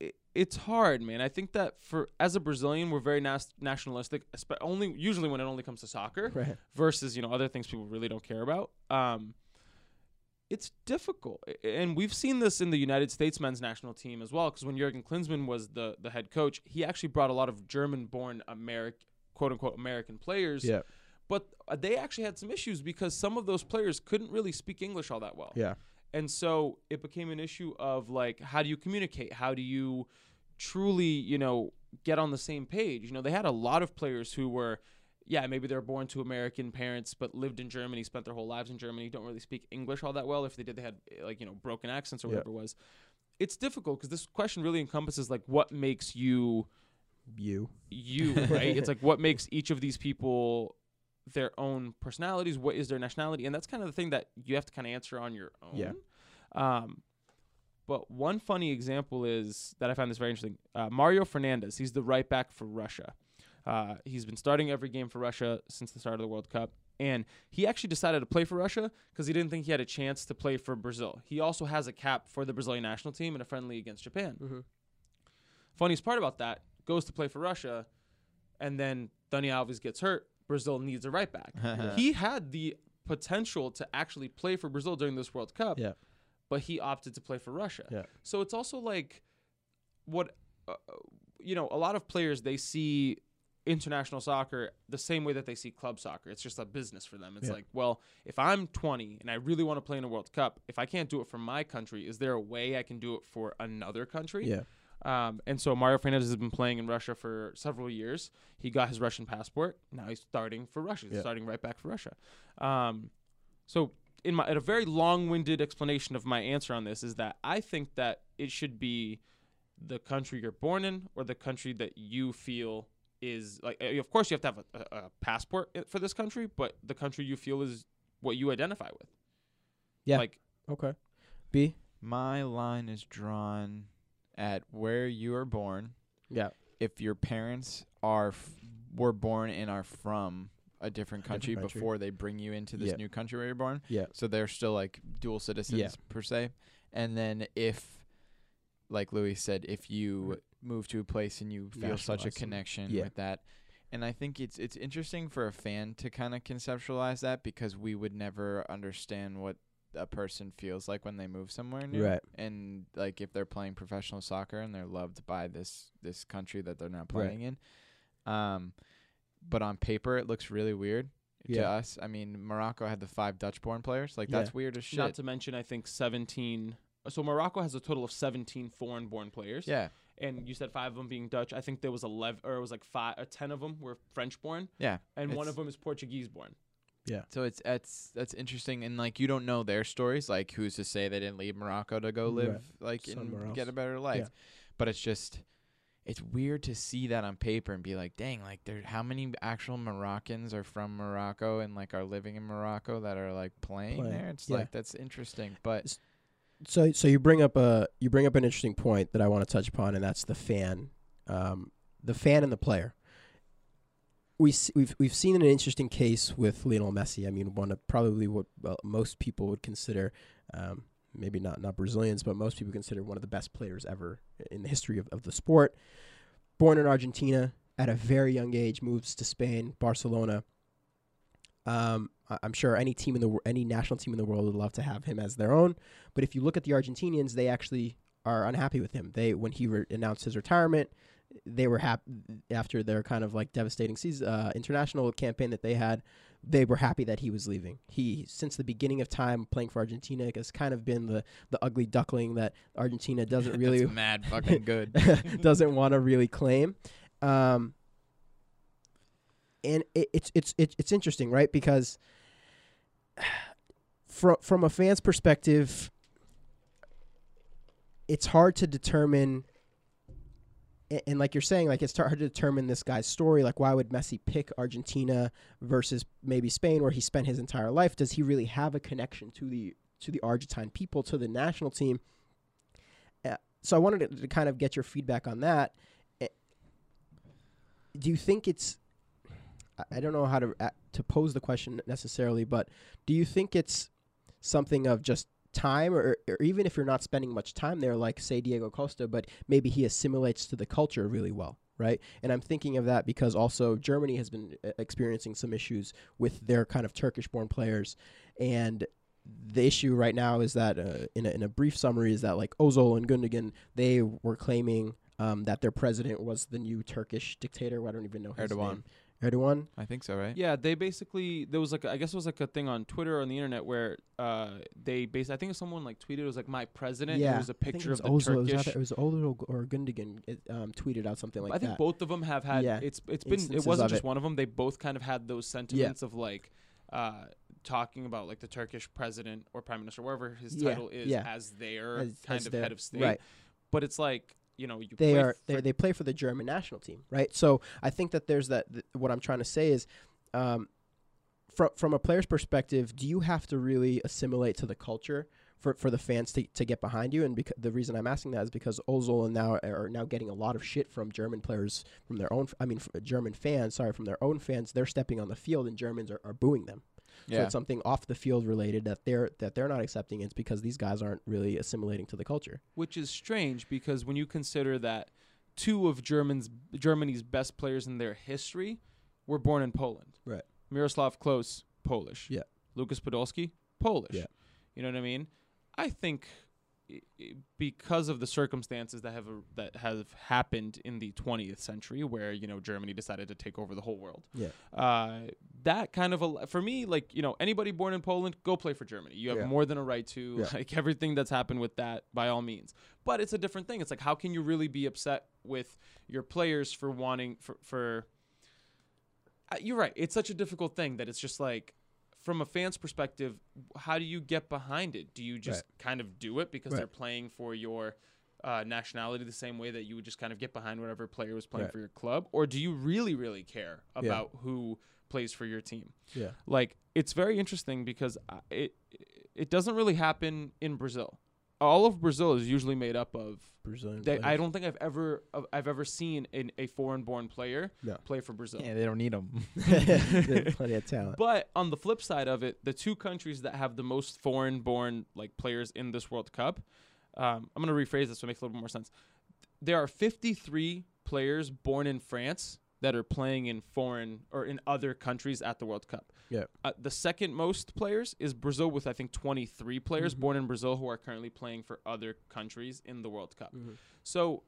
Speaker 1: it, it's hard, man. I think that for as a Brazilian, we're very nas- nationalistic, only usually when it only comes to soccer
Speaker 2: Right.
Speaker 1: versus you know other things people really don't care about. Um, it's difficult, and we've seen this in the United States men's national team as well. Because when Jurgen Klinsmann was the the head coach, he actually brought a lot of German-born American, quote unquote, American players.
Speaker 2: Yeah.
Speaker 1: But uh, they actually had some issues because some of those players couldn't really speak English all that well.
Speaker 2: Yeah.
Speaker 1: And so it became an issue of like, how do you communicate? How do you truly, you know, get on the same page? You know, they had a lot of players who were, yeah, maybe they're born to American parents, but lived in Germany, spent their whole lives in Germany, don't really speak English all that well. If they did, they had eh, like, you know, broken accents or
Speaker 2: Yeah.
Speaker 1: whatever it was. It's difficult because this question really encompasses like what makes you
Speaker 2: You.
Speaker 1: you, right? it's like what makes each of these people their own personalities, what is their nationality, and that's kind of the thing that you have to kind of answer on your own.
Speaker 2: Yeah.
Speaker 1: Um, but one funny example is that I found this very interesting. Uh, Mario Fernandes, he's the right back for Russia. Uh, he's been starting every game for Russia since the start of the World Cup. And he actually decided to play for Russia because he didn't think he had a chance to play for Brazil. He also has a cap for the Brazilian national team in a friendly against Japan.
Speaker 2: Mm-hmm.
Speaker 1: Funniest part about that, goes to play for Russia, and then Dani Alves gets hurt. Brazil needs a right back. he had the potential to actually play for Brazil during this World Cup,
Speaker 2: Yeah.
Speaker 1: but he opted to play for Russia.
Speaker 2: Yeah.
Speaker 1: So it's also like what uh, you know, a lot of players they see international soccer the same way that they see club soccer. It's just a business for them. It's
Speaker 2: Yeah.
Speaker 1: like, well, if I'm 20 and I really want to play in a World Cup, if I can't do it for my country, is there a way I can do it for another country?
Speaker 2: Yeah.
Speaker 1: Um, and so Mario Fernandes has been playing in Russia for several years. He got his Russian passport. Now he's starting for Russia. He's
Speaker 2: Yeah.
Speaker 1: starting right back for Russia. Um, so in my, at a very long-winded explanation of my answer on this is that I think that it should be the country you're born in or the country that you feel is like eh, of course you have to have a, a, a passport for this country but the country you feel is what you identify with
Speaker 2: Yeah.
Speaker 1: like
Speaker 2: Okay. B.
Speaker 3: My line is drawn at where you are born.
Speaker 2: Yeah.
Speaker 3: If your parents are f- were born and are from a different
Speaker 2: A
Speaker 3: country,
Speaker 2: different country.
Speaker 3: before they bring you into this
Speaker 2: Yeah.
Speaker 3: new country where you're born,
Speaker 2: Yeah.
Speaker 3: so they're still like dual citizens
Speaker 2: Yeah.
Speaker 3: per se. And then if, like Louis said, if you
Speaker 2: Right.
Speaker 3: Move to a place and you feel such a connection
Speaker 2: Yeah.
Speaker 3: with that, and I think it's it's interesting for a fan to kind of conceptualize that because we would never understand what a person feels like when they move somewhere new.
Speaker 2: Right.
Speaker 3: and like if they're playing professional soccer and they're loved by this this country that they're now
Speaker 2: Right.
Speaker 3: playing in um but on paper it looks really weird to us. I mean morocco had the five dutch born players. Like that's weird as shit.
Speaker 1: not to mention i think 17 so morocco has a total of 17 foreign born players.
Speaker 3: Yeah
Speaker 1: and you said five of them being dutch i think there was 11 or it was like five or 10 of them were french born
Speaker 3: yeah
Speaker 1: and one of them is portuguese born Yeah.
Speaker 3: so it's it's that's interesting and like you don't know their stories like who's to say they didn't leave morocco to go live
Speaker 2: Right.
Speaker 3: like
Speaker 2: Somewhere
Speaker 3: and get a better life
Speaker 2: Yeah.
Speaker 3: but it's just it's weird to see that on paper and be like, dang, like there how many actual Moroccans are from Morocco and like are living in Morocco that are like playing,
Speaker 2: Playing,
Speaker 3: there? It's
Speaker 2: yeah.
Speaker 3: like that's interesting. But
Speaker 2: So so you bring up a you bring up an interesting point that I want to touch upon, and that's the fan, um, the fan and the player. We we've we've seen an interesting case with Lionel Messi. I mean, one of probably what well, most people would consider, um, maybe not not Brazilians, but most people consider one of the best players ever in the history of, of the sport. Born in Argentina at a very young age, moves to Spain, Barcelona. Um, I'm sure any team in the any national team in the world would love to have him as their own. But if you look at the Argentinians, they actually are unhappy with him. They when he re- announced his retirement, they were happy after their kind of like devastating season, uh, international campaign that they had. They were happy that he was leaving. He since the beginning of time playing for Argentina has kind of been the the ugly duckling that Argentina doesn't really
Speaker 3: mad fucking good.
Speaker 2: doesn't want to really claim. Um, and it, it's it's it's it's interesting, right? Because from from a fan's perspective, it's hard to determine. And like you're saying, like it's hard to determine this guy's story. Like, why would Messi pick Argentina versus maybe Spain, where he spent his entire life? Does he really have a connection to the to the Argentine people, to the national team? Uh, so I wanted to, to kind of get your feedback on that. Eh, Do you think it's? I- don't know how to a- to pose the question necessarily, but do you think it's something of just time, or, or even if you're not spending much time there, like say Diego Costa, but maybe he assimilates to the culture really well, right? And I'm thinking of that because also Germany has been uh, experiencing some issues with their kind of Turkish-born players, and the issue right now is that uh, in, a, in a brief summary is that like Ozil and Gundogan they were claiming um, that their president was the new Turkish dictator. I don't even know his
Speaker 3: Erdogan.
Speaker 2: name. Erdogan.
Speaker 3: I think so, right?
Speaker 1: Yeah, they basically there was like a, I guess it was like a thing on Twitter or on the internet where uh they basically I think someone like tweeted it was like my president.
Speaker 2: yeah,
Speaker 1: It was a
Speaker 2: I think
Speaker 1: picture
Speaker 2: was
Speaker 1: of the
Speaker 2: Ozil. It was,
Speaker 1: Turkish.
Speaker 2: it was Ozil or Gundogan. It, um, tweeted out something like that.
Speaker 1: I think
Speaker 2: that.
Speaker 1: both of them have had.
Speaker 2: Yeah,
Speaker 1: It's it's been it wasn't just
Speaker 2: it.
Speaker 1: one of them. They both kind of had those sentiments of like uh talking about like the Turkish president or prime minister, wherever his
Speaker 2: Yeah,
Speaker 1: title is,
Speaker 2: yeah.
Speaker 1: as their
Speaker 2: As-
Speaker 1: kind
Speaker 2: as
Speaker 1: of
Speaker 2: their-
Speaker 1: head of state.
Speaker 2: right.
Speaker 1: But it's like you know you
Speaker 2: they
Speaker 1: play
Speaker 2: are
Speaker 1: for-
Speaker 2: they, they play for the German national team, right? So I think that there's that. Th- what I'm trying to say is, um, from from a player's perspective, do you have to really assimilate to the culture for, for the fans to, to get behind you? And beca- the reason I'm asking that is because Ozil and now are now getting a lot of shit from German players from their own. f- I mean, f- German fans. Sorry, from their own fans. They're stepping on the field and Germans are, are booing them. So
Speaker 3: Yeah.
Speaker 2: it's something off the field related that they're that they're not accepting. It's because these guys aren't really assimilating to the culture.
Speaker 1: which is strange because when you consider that two of German's Germany's best players in their history were born in Poland.
Speaker 2: Right.
Speaker 1: Miroslav Klose, Polish.
Speaker 2: Yeah.
Speaker 1: Lucas Podolski, Polish.
Speaker 2: Yeah.
Speaker 1: You know what I mean? I think i- i- because of the circumstances that have that have happened in the 20th century where you know Germany decided to take over the whole world.
Speaker 2: Yeah.
Speaker 1: Uh, that kind of a, for me like you know anybody born in Poland go play for Germany. You have
Speaker 2: Yeah.
Speaker 1: more than a right to
Speaker 2: Yeah.
Speaker 1: like everything that's happened with that by all means. But it's a different thing. It's like how can you really be upset with your players for wanting for for uh, you're right. It's such a difficult thing that it's just like from a fan's perspective, how do you get behind it? Do you just kind of do it because
Speaker 2: Right.
Speaker 1: they're playing for your uh, nationality the same way that you would just kind of get behind whatever player was playing
Speaker 2: Right.
Speaker 1: for your club, or do you really really care
Speaker 2: Yeah.
Speaker 1: about who plays for your team?
Speaker 2: Yeah.
Speaker 1: Like it's very interesting because it it doesn't really happen in Brazil. All of Brazil is usually made up of
Speaker 2: Brazilian.
Speaker 1: they, I don't think I've ever of- I've ever seen an, a foreign-born player
Speaker 2: No.
Speaker 1: play for Brazil.
Speaker 3: Yeah, they don't need them.
Speaker 2: Plenty of talent.
Speaker 1: But on the flip side of it, the two countries that have the most foreign-born like players in this World Cup, um, I'm gonna rephrase this so it makes a little bit more sense. There are 53 players born in France that are playing in foreign or in other countries at the World Cup.
Speaker 2: Yeah.
Speaker 1: Uh, the second most players is Brazil with I think 23 players
Speaker 2: Mhm.
Speaker 1: born in Brazil who are currently playing for other countries in the World Cup.
Speaker 2: Mhm.
Speaker 1: So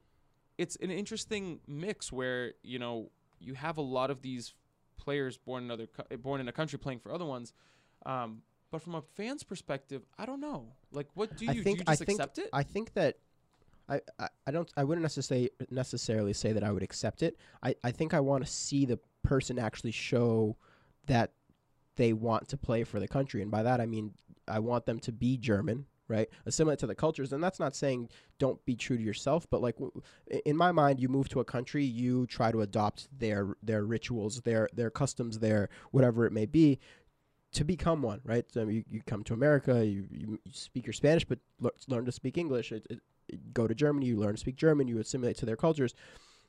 Speaker 1: it's an interesting mix where you know you have a lot of these players born in other co- born in a country playing for other ones. Um, but from a fan's perspective, I don't know. Like, what do you
Speaker 2: I
Speaker 1: do?
Speaker 2: think
Speaker 1: You
Speaker 2: I
Speaker 1: just
Speaker 2: think
Speaker 1: accept it?
Speaker 2: I think that I, I, I don't I wouldn't necessarily necessarily say that I would accept it. I, I think I want to see the person actually show that they want to play for the country, and by that I mean I want them to be German, right? Assimilate to the cultures, and that's not saying don't be true to yourself, but like w- in my mind, you move to a country, you try to adopt their their rituals, their their customs, their whatever it may be, to become one, right? So you, you come to America, you, you, speak your Spanish, but lear, learn to speak English. It, it- go to Germany, you learn to speak German, you assimilate to their cultures.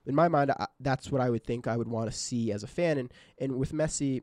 Speaker 2: In my mind, I, that's what I would think I would want to see as a fan. And and with Messi,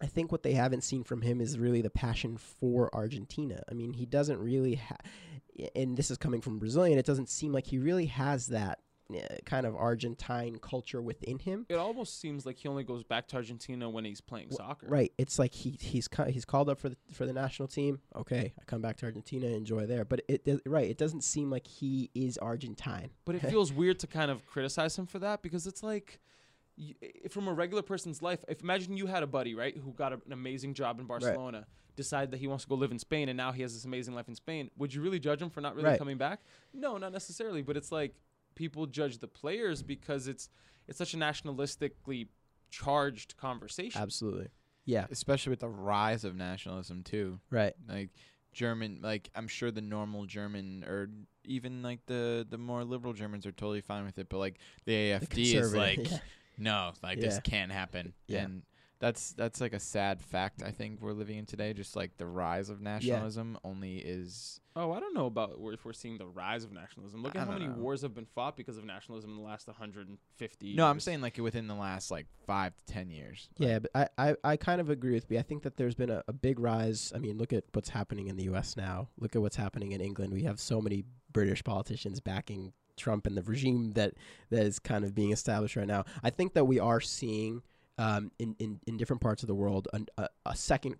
Speaker 2: I think what they haven't seen from him is really the passion for Argentina. I mean, he doesn't really ha- and this is coming from Brazilian. It doesn't seem like he really has that Uh, kind of Argentine culture within him.
Speaker 1: it almost seems like he only goes back to Argentina when he's playing
Speaker 2: Wh-
Speaker 1: soccer.
Speaker 2: Right. It's like he he's ca- he's called up for the for the national team. Okay, I come back to Argentina, and enjoy there. But it right, it doesn't seem like he is Argentine.
Speaker 1: But it feels weird to kind of criticize him for that because it's like, y- from a regular person's life, if imagine you had a buddy, right, who got a- an amazing job in Barcelona, decide that he wants to go live in Spain, and now he has this amazing life in Spain. Would you really judge him for not really
Speaker 2: Right.
Speaker 1: coming back? No, not necessarily. But it's like people judge the players because it's it's such a nationalistically charged conversation.
Speaker 2: Absolutely. Yeah.
Speaker 3: Especially with the rise of nationalism too.
Speaker 2: Right.
Speaker 3: Like German, like I'm sure the normal German or even like the the more liberal Germans are totally fine with it, but like the
Speaker 2: The
Speaker 3: AFD is like,
Speaker 2: yeah.
Speaker 3: no, like
Speaker 2: Yeah.
Speaker 3: this can't happen.
Speaker 2: Yeah.
Speaker 3: And that's that's like a sad fact I think we're living in today. Just like the rise of nationalism only is
Speaker 1: Oh, I don't know about if we're seeing the rise of nationalism. Look
Speaker 3: I
Speaker 1: at how
Speaker 3: don't
Speaker 1: many
Speaker 3: know.
Speaker 1: wars have been fought because of nationalism in the last 150
Speaker 3: no. I'm
Speaker 1: years.
Speaker 3: saying like within the last like five to ten years.
Speaker 2: Yeah, but I, I, I kind of agree with you. I think that there's been a, a big rise. I mean, look at what's happening in the U.S. now. Look at what's happening in England. We have so many British politicians backing Trump and the regime that that is kind of being established right now. I think that we are seeing um, in, in, in different parts of the world an, a, a second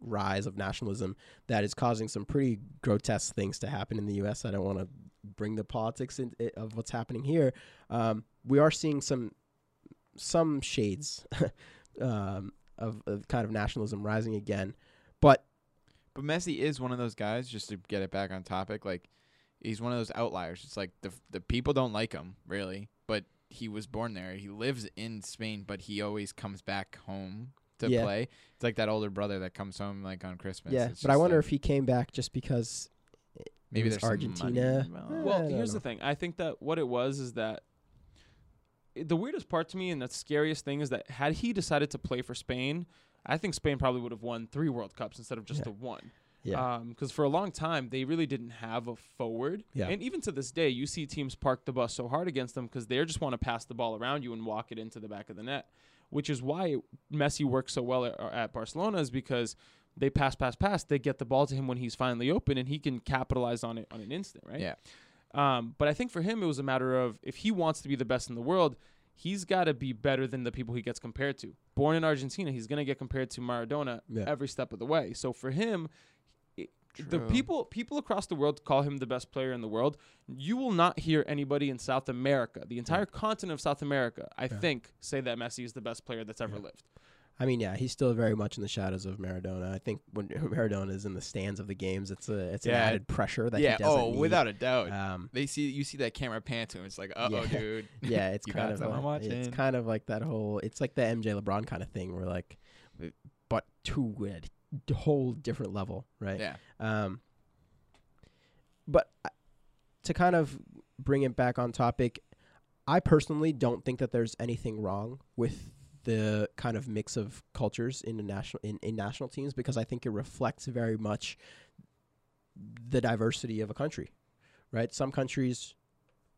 Speaker 2: rise of nationalism that is causing some pretty grotesque things to happen in the U.S. I don't want to bring the politics in, i of what's happening here. Um, we are seeing some some shades um, of, of kind of nationalism rising again, but
Speaker 3: But Messi is one of those guys. Just to get it back on topic, like he's one of those outliers. It's like the the people don't like him really, but he was born there. He lives in Spain, but he always comes back home to
Speaker 2: Yeah.
Speaker 3: play. It's like that older brother that comes home like on Christmas.
Speaker 2: yeah.
Speaker 3: It's
Speaker 2: But I
Speaker 3: just
Speaker 2: wonder
Speaker 3: like-
Speaker 2: if he came back just because
Speaker 3: Maybe
Speaker 2: was
Speaker 3: there's some money
Speaker 2: Argentina.
Speaker 3: involved.
Speaker 2: Eh,
Speaker 1: Well,
Speaker 2: don't
Speaker 1: here's
Speaker 2: know.
Speaker 1: the thing. I think that what it was is that i- the weirdest part to me and the scariest thing is that had he decided to play for Spain, I think Spain probably would have won three World Cups instead of just
Speaker 2: Yeah.
Speaker 1: the one.
Speaker 2: Yeah.
Speaker 1: Because for a long time they really didn't have a forward.
Speaker 2: Yeah.
Speaker 1: And even to this day, you see teams park the bus so hard against them because they just want to pass the ball around you and walk it into the back of the net. Which is why Messi works so well at, at Barcelona is because they pass, pass, pass. They get the ball to him when he's finally open, and he can capitalize on it on an instant, right?
Speaker 3: Yeah.
Speaker 1: Um, but I think for him, it was a matter of if he wants to be the best in the world, he's got to be better than the people he gets compared to. Born in Argentina, he's going to get compared to Maradona
Speaker 2: Yeah.
Speaker 1: every step of the way. So for him, it, the people people across the world call him the best player in the world. You will not hear anybody in South America, the entire continent of South America, I
Speaker 2: Yeah.
Speaker 1: think, say that Messi is the best player that's ever
Speaker 2: Yeah.
Speaker 1: lived.
Speaker 2: I mean, yeah, he's still very much in the shadows of Maradona. I think when Maradona is in the stands of the games, it's a it's
Speaker 3: Yeah.
Speaker 2: an added pressure that
Speaker 3: yeah.
Speaker 2: he doesn't
Speaker 3: Oh,
Speaker 2: need.
Speaker 3: without a doubt.
Speaker 2: Um,
Speaker 3: they see you see that camera pan to him. It's like, uh oh,
Speaker 2: Yeah.
Speaker 3: dude.
Speaker 2: yeah, it's kind of
Speaker 3: watching.
Speaker 2: it's kind of like that whole. It's like the MJ LeBron kind of thing, where like, but to a d- whole different level, right?
Speaker 3: Yeah.
Speaker 2: Um, but to kind of bring it back on topic, I personally don't think that there's anything wrong with the kind of mix of cultures in the national in, in national teams because I think it reflects very much the diversity of a country. Right? Some countries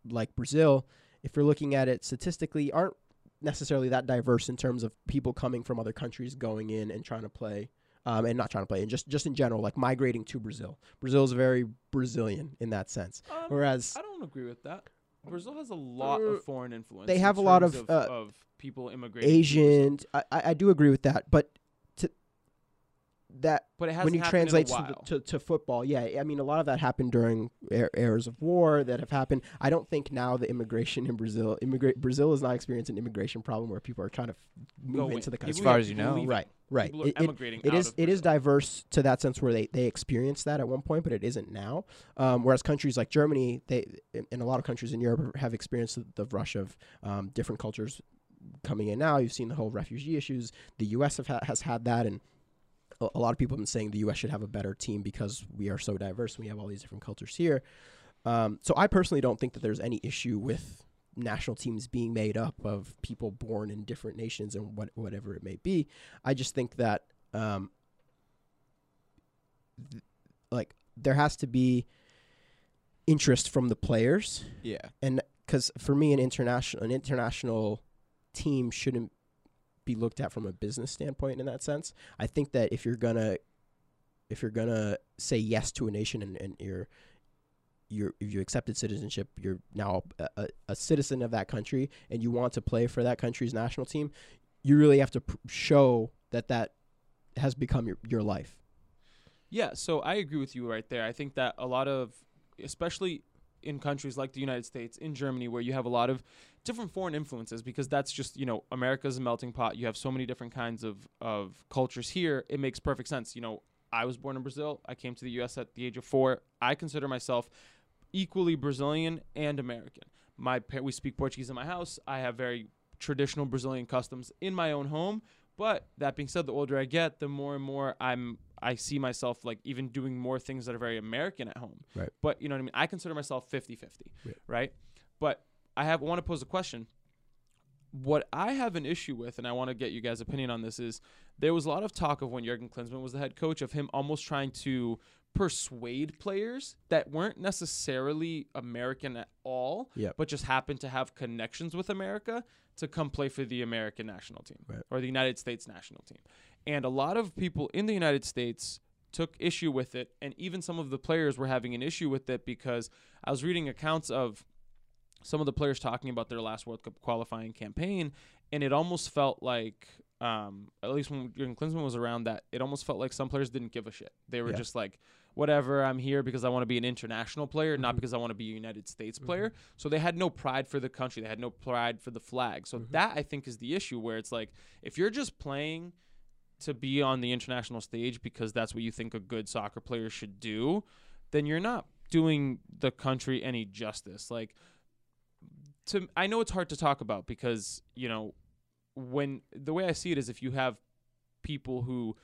Speaker 2: like Brazil, if you're looking at it statistically, aren't necessarily that diverse in terms of people coming from other countries going in and trying to play um, and not trying to play and just just in general like migrating to Brazil. Brazil is very Brazilian in that sense.
Speaker 1: Um,
Speaker 2: Whereas
Speaker 1: I don't agree with that. Brazil has a lot
Speaker 2: Uh,
Speaker 1: of foreign influence.
Speaker 2: they
Speaker 1: in
Speaker 2: have a lot of,
Speaker 1: of,
Speaker 2: uh,
Speaker 1: of people immigrating.
Speaker 2: Asian, I, I I do agree with that, but to that
Speaker 1: but it hasn't
Speaker 2: when you
Speaker 1: happened in a
Speaker 2: translate to, to to football, yeah, I mean a lot of that happened during er- eras of war that have happened. I don't think now the immigration in Brazil, immigrate Brazil is not experiencing an immigration problem where people are trying to f- move
Speaker 1: Go
Speaker 2: into
Speaker 1: in.
Speaker 2: the country.
Speaker 3: As far as you know.
Speaker 2: Right, right.
Speaker 1: People are
Speaker 2: It- it-
Speaker 1: emigrating
Speaker 2: it
Speaker 1: out
Speaker 2: is it is diverse to that sense where they, they experienced that at one point, but it isn't now. Um, whereas countries like Germany, they in, in a lot of countries in Europe have experienced the, rush of um, different cultures coming in now. You've seen the whole refugee issues. The U.S. Have ha- has had that, and a, a lot of people have been saying the U.S. should have a better team because we are so diverse and we have all these different cultures here. Um, so I personally don't think that there's any issue with national teams being made up of people born in different nations and what whatever it may be. I just think that um, th- like there has to be interest from the players
Speaker 3: Yeah.
Speaker 2: And because for me an international an international team shouldn't be looked at from a business standpoint in that sense i think that if you're gonna if you're gonna say yes to a nation and, and you're you're if you accepted citizenship you're now a, a, a citizen of that country and you want to play for that country's national team you really have to pr- show that that has become your, your life
Speaker 1: Yeah, so I agree with you right there. I think that a lot of, especially in countries like the United States, in Germany, where you have a lot of different foreign influences, because that's just, you know, America's a melting pot. You have so many different kinds of, of cultures here. It makes perfect sense. You know, I was born in Brazil. I came to the U.S. at the age of four. I consider myself equally Brazilian and American. My we speak Portuguese in my house. I have very traditional Brazilian customs in my own home. But that being said, the older I get, the more and more I'm I see myself like even doing more things that are very American at home.
Speaker 2: Right.
Speaker 1: But you know what I mean? I consider myself 50-50,
Speaker 2: Yeah.
Speaker 1: right? But I have want to pose a question. What I have an issue with, and I want to get you guys' opinion on this, is there was a lot of talk of when Jurgen Klinsmann was the head coach of him almost trying to persuade players that weren't necessarily American at all,
Speaker 2: Yep.
Speaker 1: but just happened to have connections with America to come play for the American national team
Speaker 2: Right.
Speaker 1: or the United States national team. And a lot of people in the United States took issue with it, and even some of the players were having an issue with it because I was reading accounts of some of the players talking about their last World Cup qualifying campaign, and it almost felt like, um, at least when Jurgen Klinsmann was around, that it almost felt like some players didn't give a shit. They were
Speaker 2: Yeah.
Speaker 1: just like, whatever, I'm here because I want to be an international player, not
Speaker 2: Mhm.
Speaker 1: because I want to be a United States
Speaker 2: Mhm.
Speaker 1: player. So they had no pride for the country. They had no pride for the flag. So
Speaker 2: Mhm.
Speaker 1: that I think is the issue where it's like if you're just playing to be on the international stage because that's what you think a good soccer player should do, then you're not doing the country any justice. Like to I know it's hard to talk about because, you know, when the way I see it is if you have people who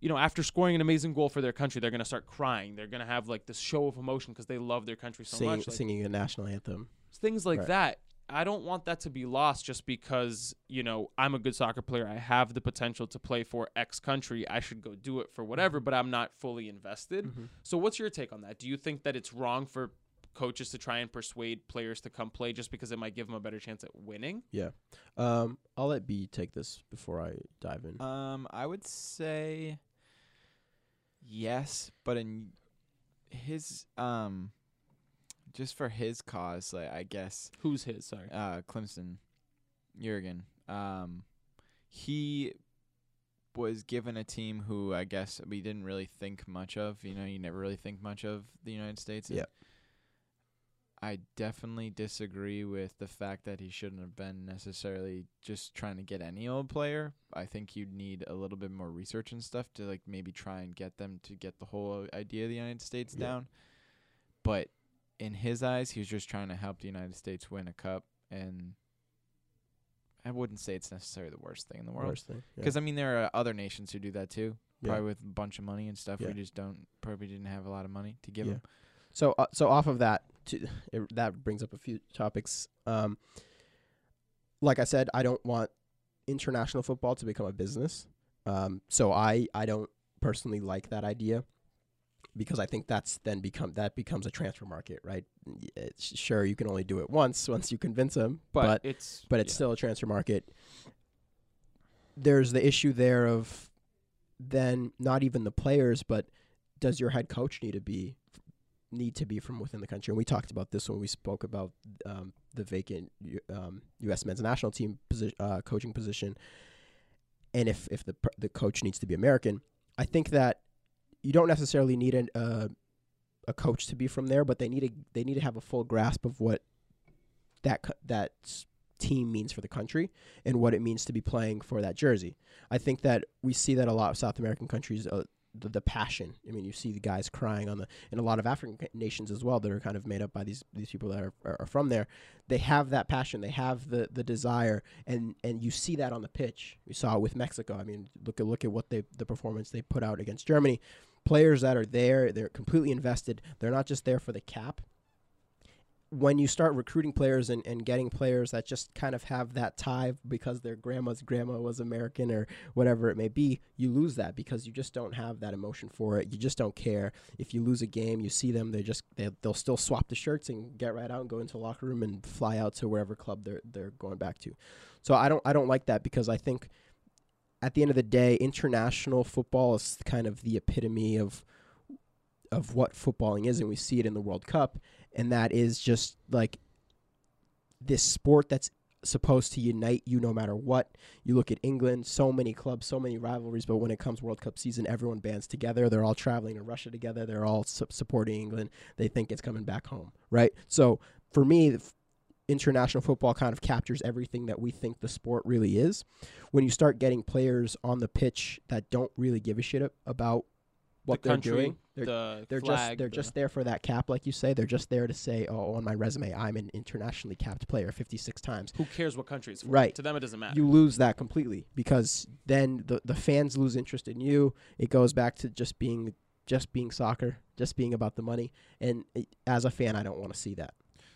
Speaker 1: you know, after scoring an amazing goal for their country, they're gonna start crying. They're gonna have like this show of emotion because they love their country so
Speaker 2: singing,
Speaker 1: much. Like,
Speaker 2: singing a national anthem
Speaker 1: things like
Speaker 2: Right.
Speaker 1: that i don't want that to be lost just because you know i'm a good soccer player i have the potential to play for x country i should go do it for whatever but i'm not fully invested
Speaker 2: Mhm.
Speaker 1: so what's your take on that do you think that it's wrong for coaches to try and persuade players to come play just because it might give them a better chance at winning Yeah.
Speaker 2: Um, I'll let B take this before I dive in.
Speaker 3: Um, I would say yes, but in his um, just for his cause, like I guess
Speaker 1: who's his sorry
Speaker 3: uh, Klinsmann, Jurgen, um, he was given a team who I guess we didn't really think much of. You know, you never really think much of the United States.
Speaker 2: Yeah.
Speaker 3: I definitely disagree with the fact that he shouldn't have been necessarily just trying to get any old player. I think you'd need a little bit more research and stuff to like maybe try and get them to get the whole idea of the United States
Speaker 2: Yeah.
Speaker 3: down. But in his eyes, he was just trying to help the United States win a cup, and I wouldn't say it's necessarily the worst thing in the world.
Speaker 2: Thing. Yeah.
Speaker 3: Because I mean, there are other nations who do that too,
Speaker 2: Yeah.
Speaker 3: probably with a bunch of money and stuff.
Speaker 2: Yeah.
Speaker 3: We just don't probably didn't have a lot of money to give
Speaker 2: Yeah.
Speaker 3: them.
Speaker 2: So, uh, so off of that, to it, that brings up a few topics. Um, like I said, I don't want international football to become a business. Um, so I I don't personally like that idea because I think that's then become that becomes a transfer market, right? It's, sure, you can only do it once once you convince them,
Speaker 1: but,
Speaker 2: but
Speaker 1: it's
Speaker 2: but it's
Speaker 1: yeah.
Speaker 2: still a transfer market. There's the issue there of then not even the players, but does your head coach need to be need to be from within the country? And we talked about this when we spoke about um, the vacant U- um, U.S. men's national team posi- uh, coaching position, and if if the the coach needs to be American, I think that you don't necessarily need an, uh, a coach to be from there, but they need to they need to have a full grasp of what that co- that team means for the country and what it means to be playing for that jersey. I think that we see that a lot of South American countries. Uh, the, the passion. I mean, you see the guys crying on the in a lot of African nations as well that are kind of made up by these these people that are, are, are from there. They have that passion. They have the the desire, and and you see that on the pitch. We saw it with Mexico. I mean, look at look at what they the performance they put out against Germany. Players that are there, they're completely invested. They're not just there for the cap when you start recruiting players and, and getting players that just kind of have that tie because their grandma's grandma was American or whatever it may be, you lose that because you just don't have that emotion for it. You just don't care. If you lose a game, you see them, they just they, they'll still swap the shirts and get right out and go into the locker room and fly out to wherever club they're they're going back to. So I don't I don't like that because I think at the end of the day, international football is kind of the epitome of of what footballing is, and we see it in the World Cup, and that is just like this sport that's supposed to unite you no matter what. You look at England, so many clubs, so many rivalries, but when it comes World Cup season, everyone bands together. They're all traveling to Russia together. They're all su- supporting England. They think it's coming back home, right? So for me, international football kind of captures everything that we think the sport really is. When you start getting players on the pitch that don't really give a shit about what
Speaker 1: the
Speaker 2: they're
Speaker 1: country,
Speaker 2: doing, they're
Speaker 1: the
Speaker 2: they're
Speaker 1: flag,
Speaker 2: just they're
Speaker 1: the-
Speaker 2: just there for that cap, like you say. They're just there to say, "Oh, on my resume, I'm an internationally capped player, 56 times."
Speaker 1: who cares what country it's from?
Speaker 2: Right.
Speaker 1: To them, it doesn't matter.
Speaker 2: You lose that completely because then the the fans lose interest in you. It goes back to just being just being soccer, just being about the money. And it, as a fan, I don't want to see that.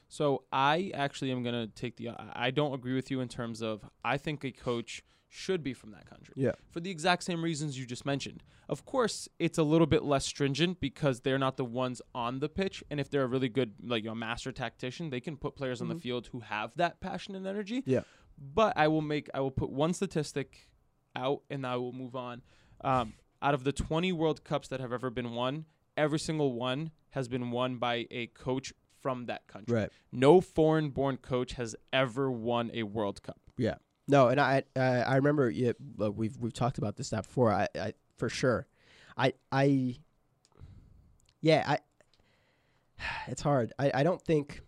Speaker 1: So I actually am gonna take the. I don't agree with you in terms of I think a coach should be from that country.
Speaker 2: Yeah.
Speaker 1: For the exact same reasons you just mentioned. Of course, it's a little bit less stringent because they're not the ones on the pitch, and if they're a really good, like you know, master tactician, they can put players on the
Speaker 2: Mhm.
Speaker 1: field who have that passion and energy.
Speaker 2: Yeah.
Speaker 1: But I will make. I will put one statistic out, and I will move on. Um, out of the 20 World Cups that have ever been won, every single one has been won by a coach from that country.
Speaker 2: Right.
Speaker 1: No foreign-born coach has ever won a World Cup. Yeah.
Speaker 2: No, and I I, I remember yeah, we've we've talked about this before. I, I for sure. I I yeah, I it's hard. I, I don't think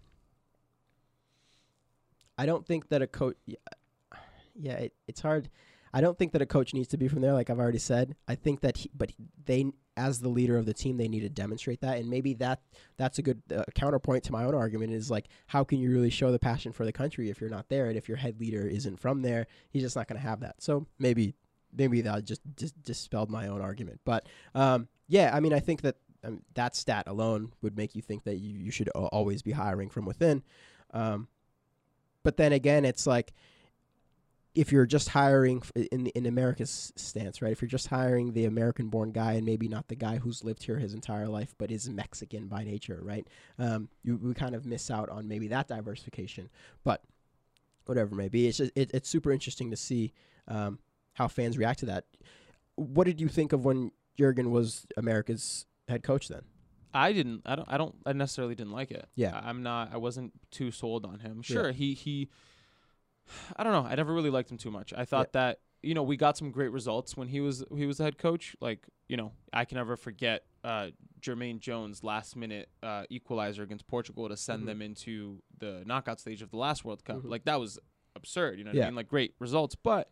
Speaker 2: I don't think that a coach yeah, yeah it, it's hard. I don't think that a coach needs to be from there like I've already said. I think that he, but they as the leader of the team they need to demonstrate that. And maybe that that's a good uh, counterpoint to my own argument is like how can you really show the passion for the country if you're not there and if your head leader isn't from there he's just not going to have that. So maybe maybe that just dis- dispelled my own argument. But um, yeah i mean i think that um, that stat alone would make you think that you, you should al- always be hiring from within. Um, but then again it's like if you're just hiring in in America's stance, right? If you're just hiring the American-born guy and maybe not the guy who's lived here his entire life but is Mexican by nature, right? Um, you we kind of miss out on maybe that diversification. But whatever it may be, it's just, it, it's super interesting to see um, how fans react to that. What did you think of when Jurgen was America's head coach then?
Speaker 1: I didn't. I don't. I don't. I necessarily didn't like it.
Speaker 2: Yeah.
Speaker 1: I- I'm not. I wasn't too sold on him.
Speaker 2: Yeah.
Speaker 1: Sure. He he. I don't know. I never really liked him too much. I thought that you know we got some great results when he was he was the head coach. Like you know I can never forget uh, Jermaine Jones' last minute uh, equalizer against Portugal to send
Speaker 2: Mhm.
Speaker 1: them into the knockout stage of the last World Cup.
Speaker 2: Mhm.
Speaker 1: Like that was absurd. You know what
Speaker 2: Yeah.
Speaker 1: I mean? Like great results, but.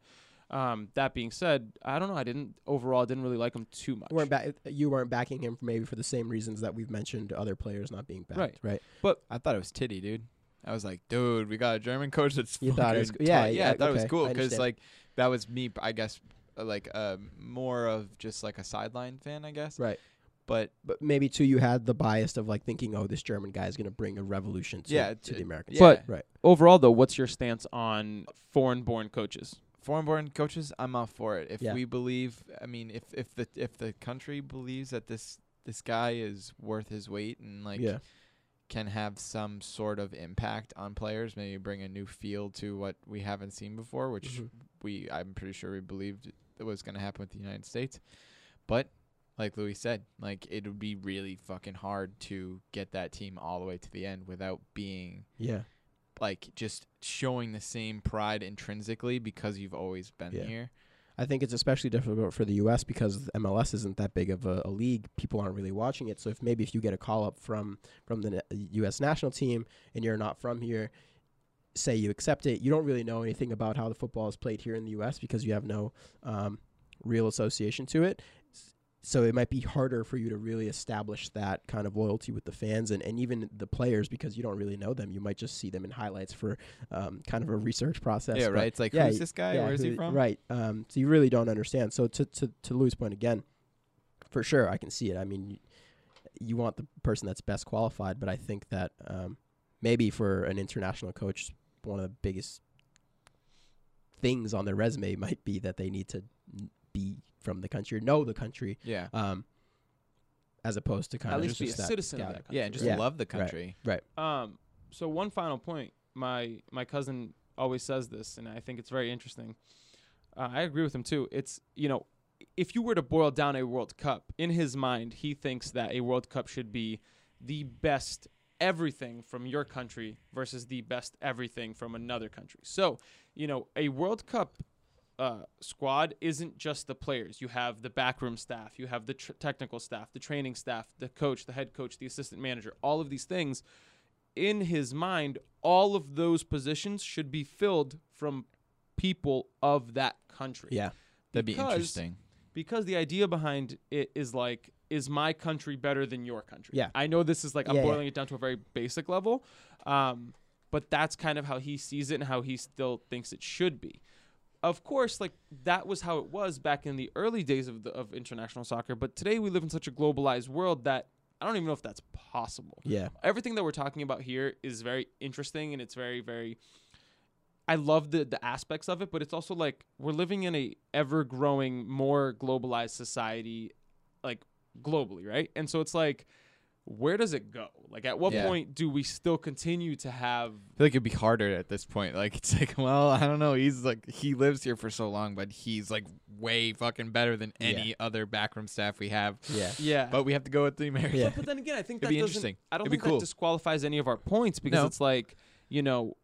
Speaker 1: Um, that being said, I don't know. I didn't overall didn't really like him too much.
Speaker 2: You weren't, ba- you weren't backing him for maybe for the same reasons that we've mentioned other players not being backed,
Speaker 1: Right.
Speaker 2: right?
Speaker 3: I thought it was titty, dude. I was like, dude, we got a German coach that's
Speaker 2: You thought it was
Speaker 3: fucking
Speaker 2: co- yeah, yeah,
Speaker 3: I thought it was cool because like that was me. I guess uh, like uh, more of just like a sideline fan, I guess.
Speaker 2: Right.
Speaker 3: But
Speaker 2: But maybe too, you had the bias of like thinking, oh, this German guy is going to bring a revolution to,
Speaker 3: Yeah,
Speaker 2: to
Speaker 3: it-
Speaker 2: the Americans.
Speaker 1: But-
Speaker 2: right,
Speaker 1: Overall, though, what's your stance on foreign-born coaches?
Speaker 3: foreign-born coaches, I'm all for it. If
Speaker 2: Yeah.
Speaker 3: we believe, I mean, if if the if the country believes that this this guy is worth his weight and like
Speaker 2: yeah,
Speaker 3: can have some sort of impact on players, maybe bring a new feel to what we haven't seen before, which
Speaker 2: Mhm.
Speaker 3: we I'm pretty sure we believed it was going to happen with the United States. But like Louis said, like it would be really fucking hard to get that team all the way to the end without being
Speaker 2: yeah,
Speaker 3: like just showing the same pride intrinsically because you've always been
Speaker 2: Yeah.
Speaker 3: here.
Speaker 2: I think it's especially difficult for the U.S. because MLS isn't that big of a, a league. People aren't really watching it. So if maybe if you get a call up from from the U.S. national team and you're not from here, say you accept it, you don't really know anything about how the football is played here in the U.S. because you have no um, real association to it. So it might be harder for you to really establish that kind of loyalty with the fans and, and even the players because you don't really know them. You might just see them in highlights for um, kind of a research process.
Speaker 3: yeah, right. It's like
Speaker 2: yeah,
Speaker 3: who's this guy?
Speaker 2: yeah,
Speaker 3: Where is he from?
Speaker 2: Right. Um, so you really don't understand. So to to to Louis' point again, for sure, I can see it. I mean, you, you want the person that's best qualified, but I think that um, maybe for an international coach, one of the biggest things on their resume might be that they need to be from the country or know the country,
Speaker 3: Yeah.
Speaker 2: um, as opposed to kind
Speaker 1: At
Speaker 2: of
Speaker 1: least
Speaker 2: just
Speaker 1: be a citizen of that country.
Speaker 3: Yeah, and just
Speaker 2: Yeah.
Speaker 3: love the country. Right.
Speaker 1: Um, so one final point. My my cousin always says this, and I think it's very interesting. Uh, I agree with him too. It's you know, if you were to boil down a World Cup, in his mind, he thinks that a World Cup should be the best everything from your country versus the best everything from another country. So, you know, a World Cup uh, squad isn't just the players. You have the backroom staff, you have the tr- technical staff, the training staff, the coach, the head coach, the assistant manager, all of these things. In his mind, all of those positions should be filled from people of that country.
Speaker 2: Yeah.
Speaker 3: That'd be
Speaker 1: Because-
Speaker 3: interesting.
Speaker 1: Because the idea behind it is like, is my country better than your country?
Speaker 2: Yeah.
Speaker 1: I know this is like, I'm
Speaker 2: Yeah, yeah.
Speaker 1: boiling it down to a very basic level. Um, but that's kind of how he sees it and how he still thinks it should be. Of course, like that was how it was back in the early days of the, of international soccer. But today we live in such a globalized world that I don't even know if that's possible.
Speaker 2: Yeah.
Speaker 1: Everything that we're talking about here is very interesting and it's very very. I love the the aspects of it, but it's also like we're living in a ever growing, more globalized society, like globally, right? And so it's like, where does it go? Like, at what
Speaker 3: Yeah.
Speaker 1: point do we still continue to have
Speaker 3: I feel like it'd be harder at this point. Like it's like, well, I don't know. He's like he lives here for so long, but he's like way fucking better than
Speaker 2: Yeah.
Speaker 3: any other backroom staff we have.
Speaker 2: Yeah.
Speaker 1: yeah
Speaker 3: But we have to go with the American.
Speaker 2: Yeah.
Speaker 1: But, but then again, I think
Speaker 3: It'd
Speaker 1: that
Speaker 3: be interesting.
Speaker 1: I don't
Speaker 3: It'd be
Speaker 1: think
Speaker 3: cool.
Speaker 1: that disqualifies any of our points because
Speaker 3: No.
Speaker 1: it's like you know,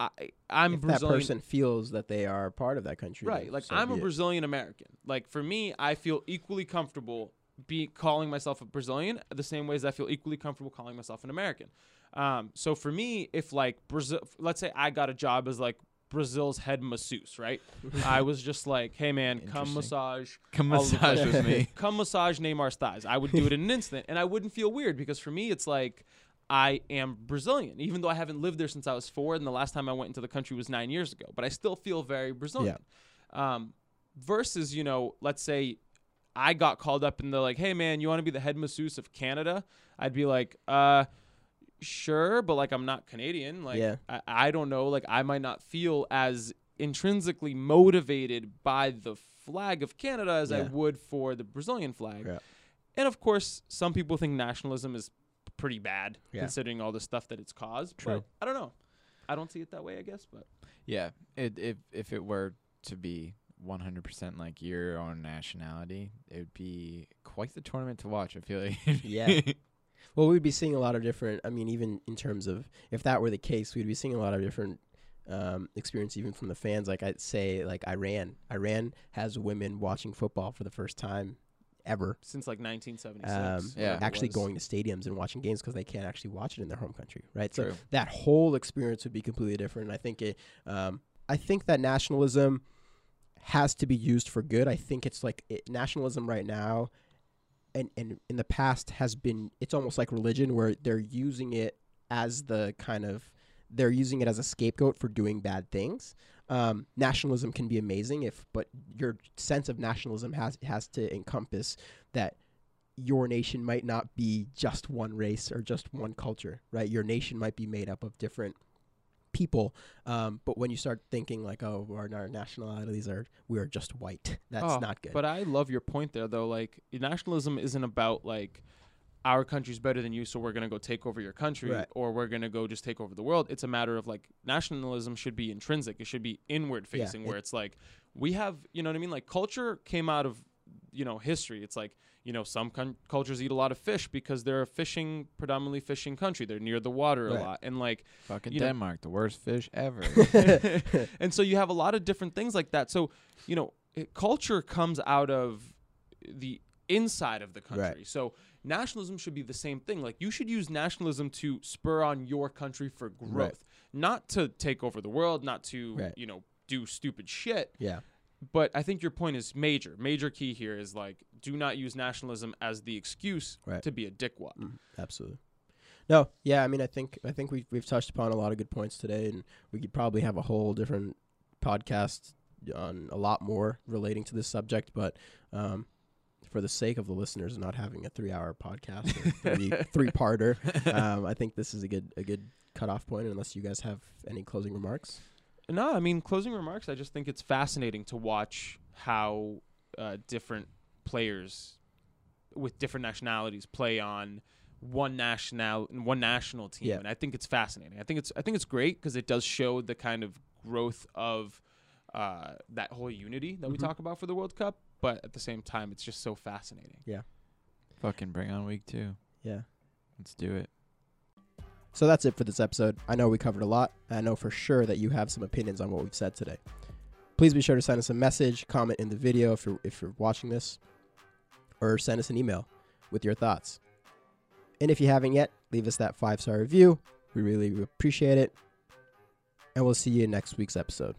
Speaker 1: I I'm
Speaker 2: if that person feels that they are part of that country,
Speaker 1: right? Like
Speaker 2: so
Speaker 1: I'm a. Brazilian American. Like for me, I feel equally comfortable be calling myself a Brazilian the same way as I feel equally comfortable calling myself an American. Um, so for me, if like Brazil, let's say I got a job as like Brazil's head masseuse, right? I was just like, hey man, come massage
Speaker 3: Come
Speaker 1: all of the
Speaker 3: massage with me.
Speaker 1: come massage Neymar's thighs. I would do it in an instant, and I wouldn't feel weird because for me, it's like I am Brazilian, even though I haven't lived there since I was four, and the last time I went into the country was nine years ago. But I still feel very Brazilian. Um, versus, you know, let's say I got called up and they're like, "Hey, man, you want to be the head masseuse of Canada?" I'd be like, "Uh." Sure, but like I'm not Canadian. Like
Speaker 2: Yeah.
Speaker 1: I, I don't know. Like I might not feel as intrinsically motivated by the flag of Canada as I would for the Brazilian flag.
Speaker 2: Yeah.
Speaker 1: And of course, some people think nationalism is pretty bad
Speaker 2: Yeah.
Speaker 1: considering all the stuff that it's caused.
Speaker 2: True.
Speaker 1: But I don't know. I don't see it that way, I guess. But
Speaker 3: Yeah, it, if if it were to be 100% like your own nationality, it would be quite the tournament to watch. I feel like.
Speaker 2: Yeah. Well, we'd be seeing a lot of different. I mean, even in terms of if that were the case, we'd be seeing a lot of different um, experience, even from the fans. Like I'd say, like Iran. Iran has women watching football for the first time ever.
Speaker 1: since like 1976,
Speaker 2: Um,
Speaker 3: Yeah.
Speaker 2: actually going to stadiums and watching games because they can't actually watch it in their home country, right? So that whole experience would be completely different. I think it. Um, I think that nationalism has to be used for good. I think it's like it, nationalism right now, and and in the past has been. It's almost like religion where they're using it as the kind of they're using it as a scapegoat for doing bad things. Um, nationalism can be amazing if, but your sense of nationalism has has to encompass that your nation might not be just one race or just one culture, right? Your nation might be made up of different people. Um, but when you start thinking like, oh, our, our nationalities are we are just white, that's
Speaker 1: Oh,
Speaker 2: not good.
Speaker 1: But I love your point there, though. Like, nationalism isn't about like our country's better than you, so we're gonna go take over your country,
Speaker 2: Right.
Speaker 1: or we're gonna go just take over the world. It's a matter of like nationalism should be intrinsic. It should be inward
Speaker 2: Yeah,
Speaker 1: facing,
Speaker 2: it-
Speaker 1: where it's like we have, you know what I mean? Like culture came out of, you know, history. It's like you know some con- cultures eat a lot of fish because they're a fishing, predominantly fishing country. They're near the water
Speaker 2: Right.
Speaker 1: a lot, and like
Speaker 3: Fucking
Speaker 1: You know-
Speaker 3: Denmark, the worst fish ever.
Speaker 1: and so you have a lot of different things like that. So, you know, it, culture comes out of the inside of the country.
Speaker 2: Right.
Speaker 1: So, nationalism should be the same thing. Like, you should use nationalism to spur on your country for growth,
Speaker 2: Right.
Speaker 1: not to take over the world, not to,
Speaker 2: Right.
Speaker 1: you know, do stupid shit.
Speaker 2: yeah,
Speaker 1: But I think your point is major. Major key here is like, do not use nationalism as the excuse
Speaker 2: Right.
Speaker 1: to be a dickwad.
Speaker 2: Mm, absolutely. No, yeah, I mean, I think I think we've we've touched upon a lot of good points today, and we could probably have a whole different podcast on a lot more relating to this subject. But um, for the sake of the listeners, not having a three-hour podcast, or three three-parter, um, I think this is a good a good cutoff point. Unless you guys have any closing remarks.
Speaker 1: No, I mean closing remarks. I just think it's fascinating to watch how uh, different players with different nationalities play on one national one national team,
Speaker 2: Yeah.
Speaker 1: and I think it's fascinating. I think it's I think it's great because it does show the kind of growth of uh, that whole unity that we
Speaker 2: Mhm.
Speaker 1: talk about for the World Cup. But at the same time, it's just so fascinating. Yeah.
Speaker 3: Fucking bring on week two.
Speaker 2: Yeah.
Speaker 3: Let's do it.
Speaker 2: So that's it for this episode. I know we covered a lot. and I know for sure that you have some opinions on what we've said today. Please be sure to send us a message, comment in the video if you're if you're watching this, or send us an email with your thoughts. And if you haven't yet, leave us that five star review. We really appreciate it. And we'll see you in next week's episode.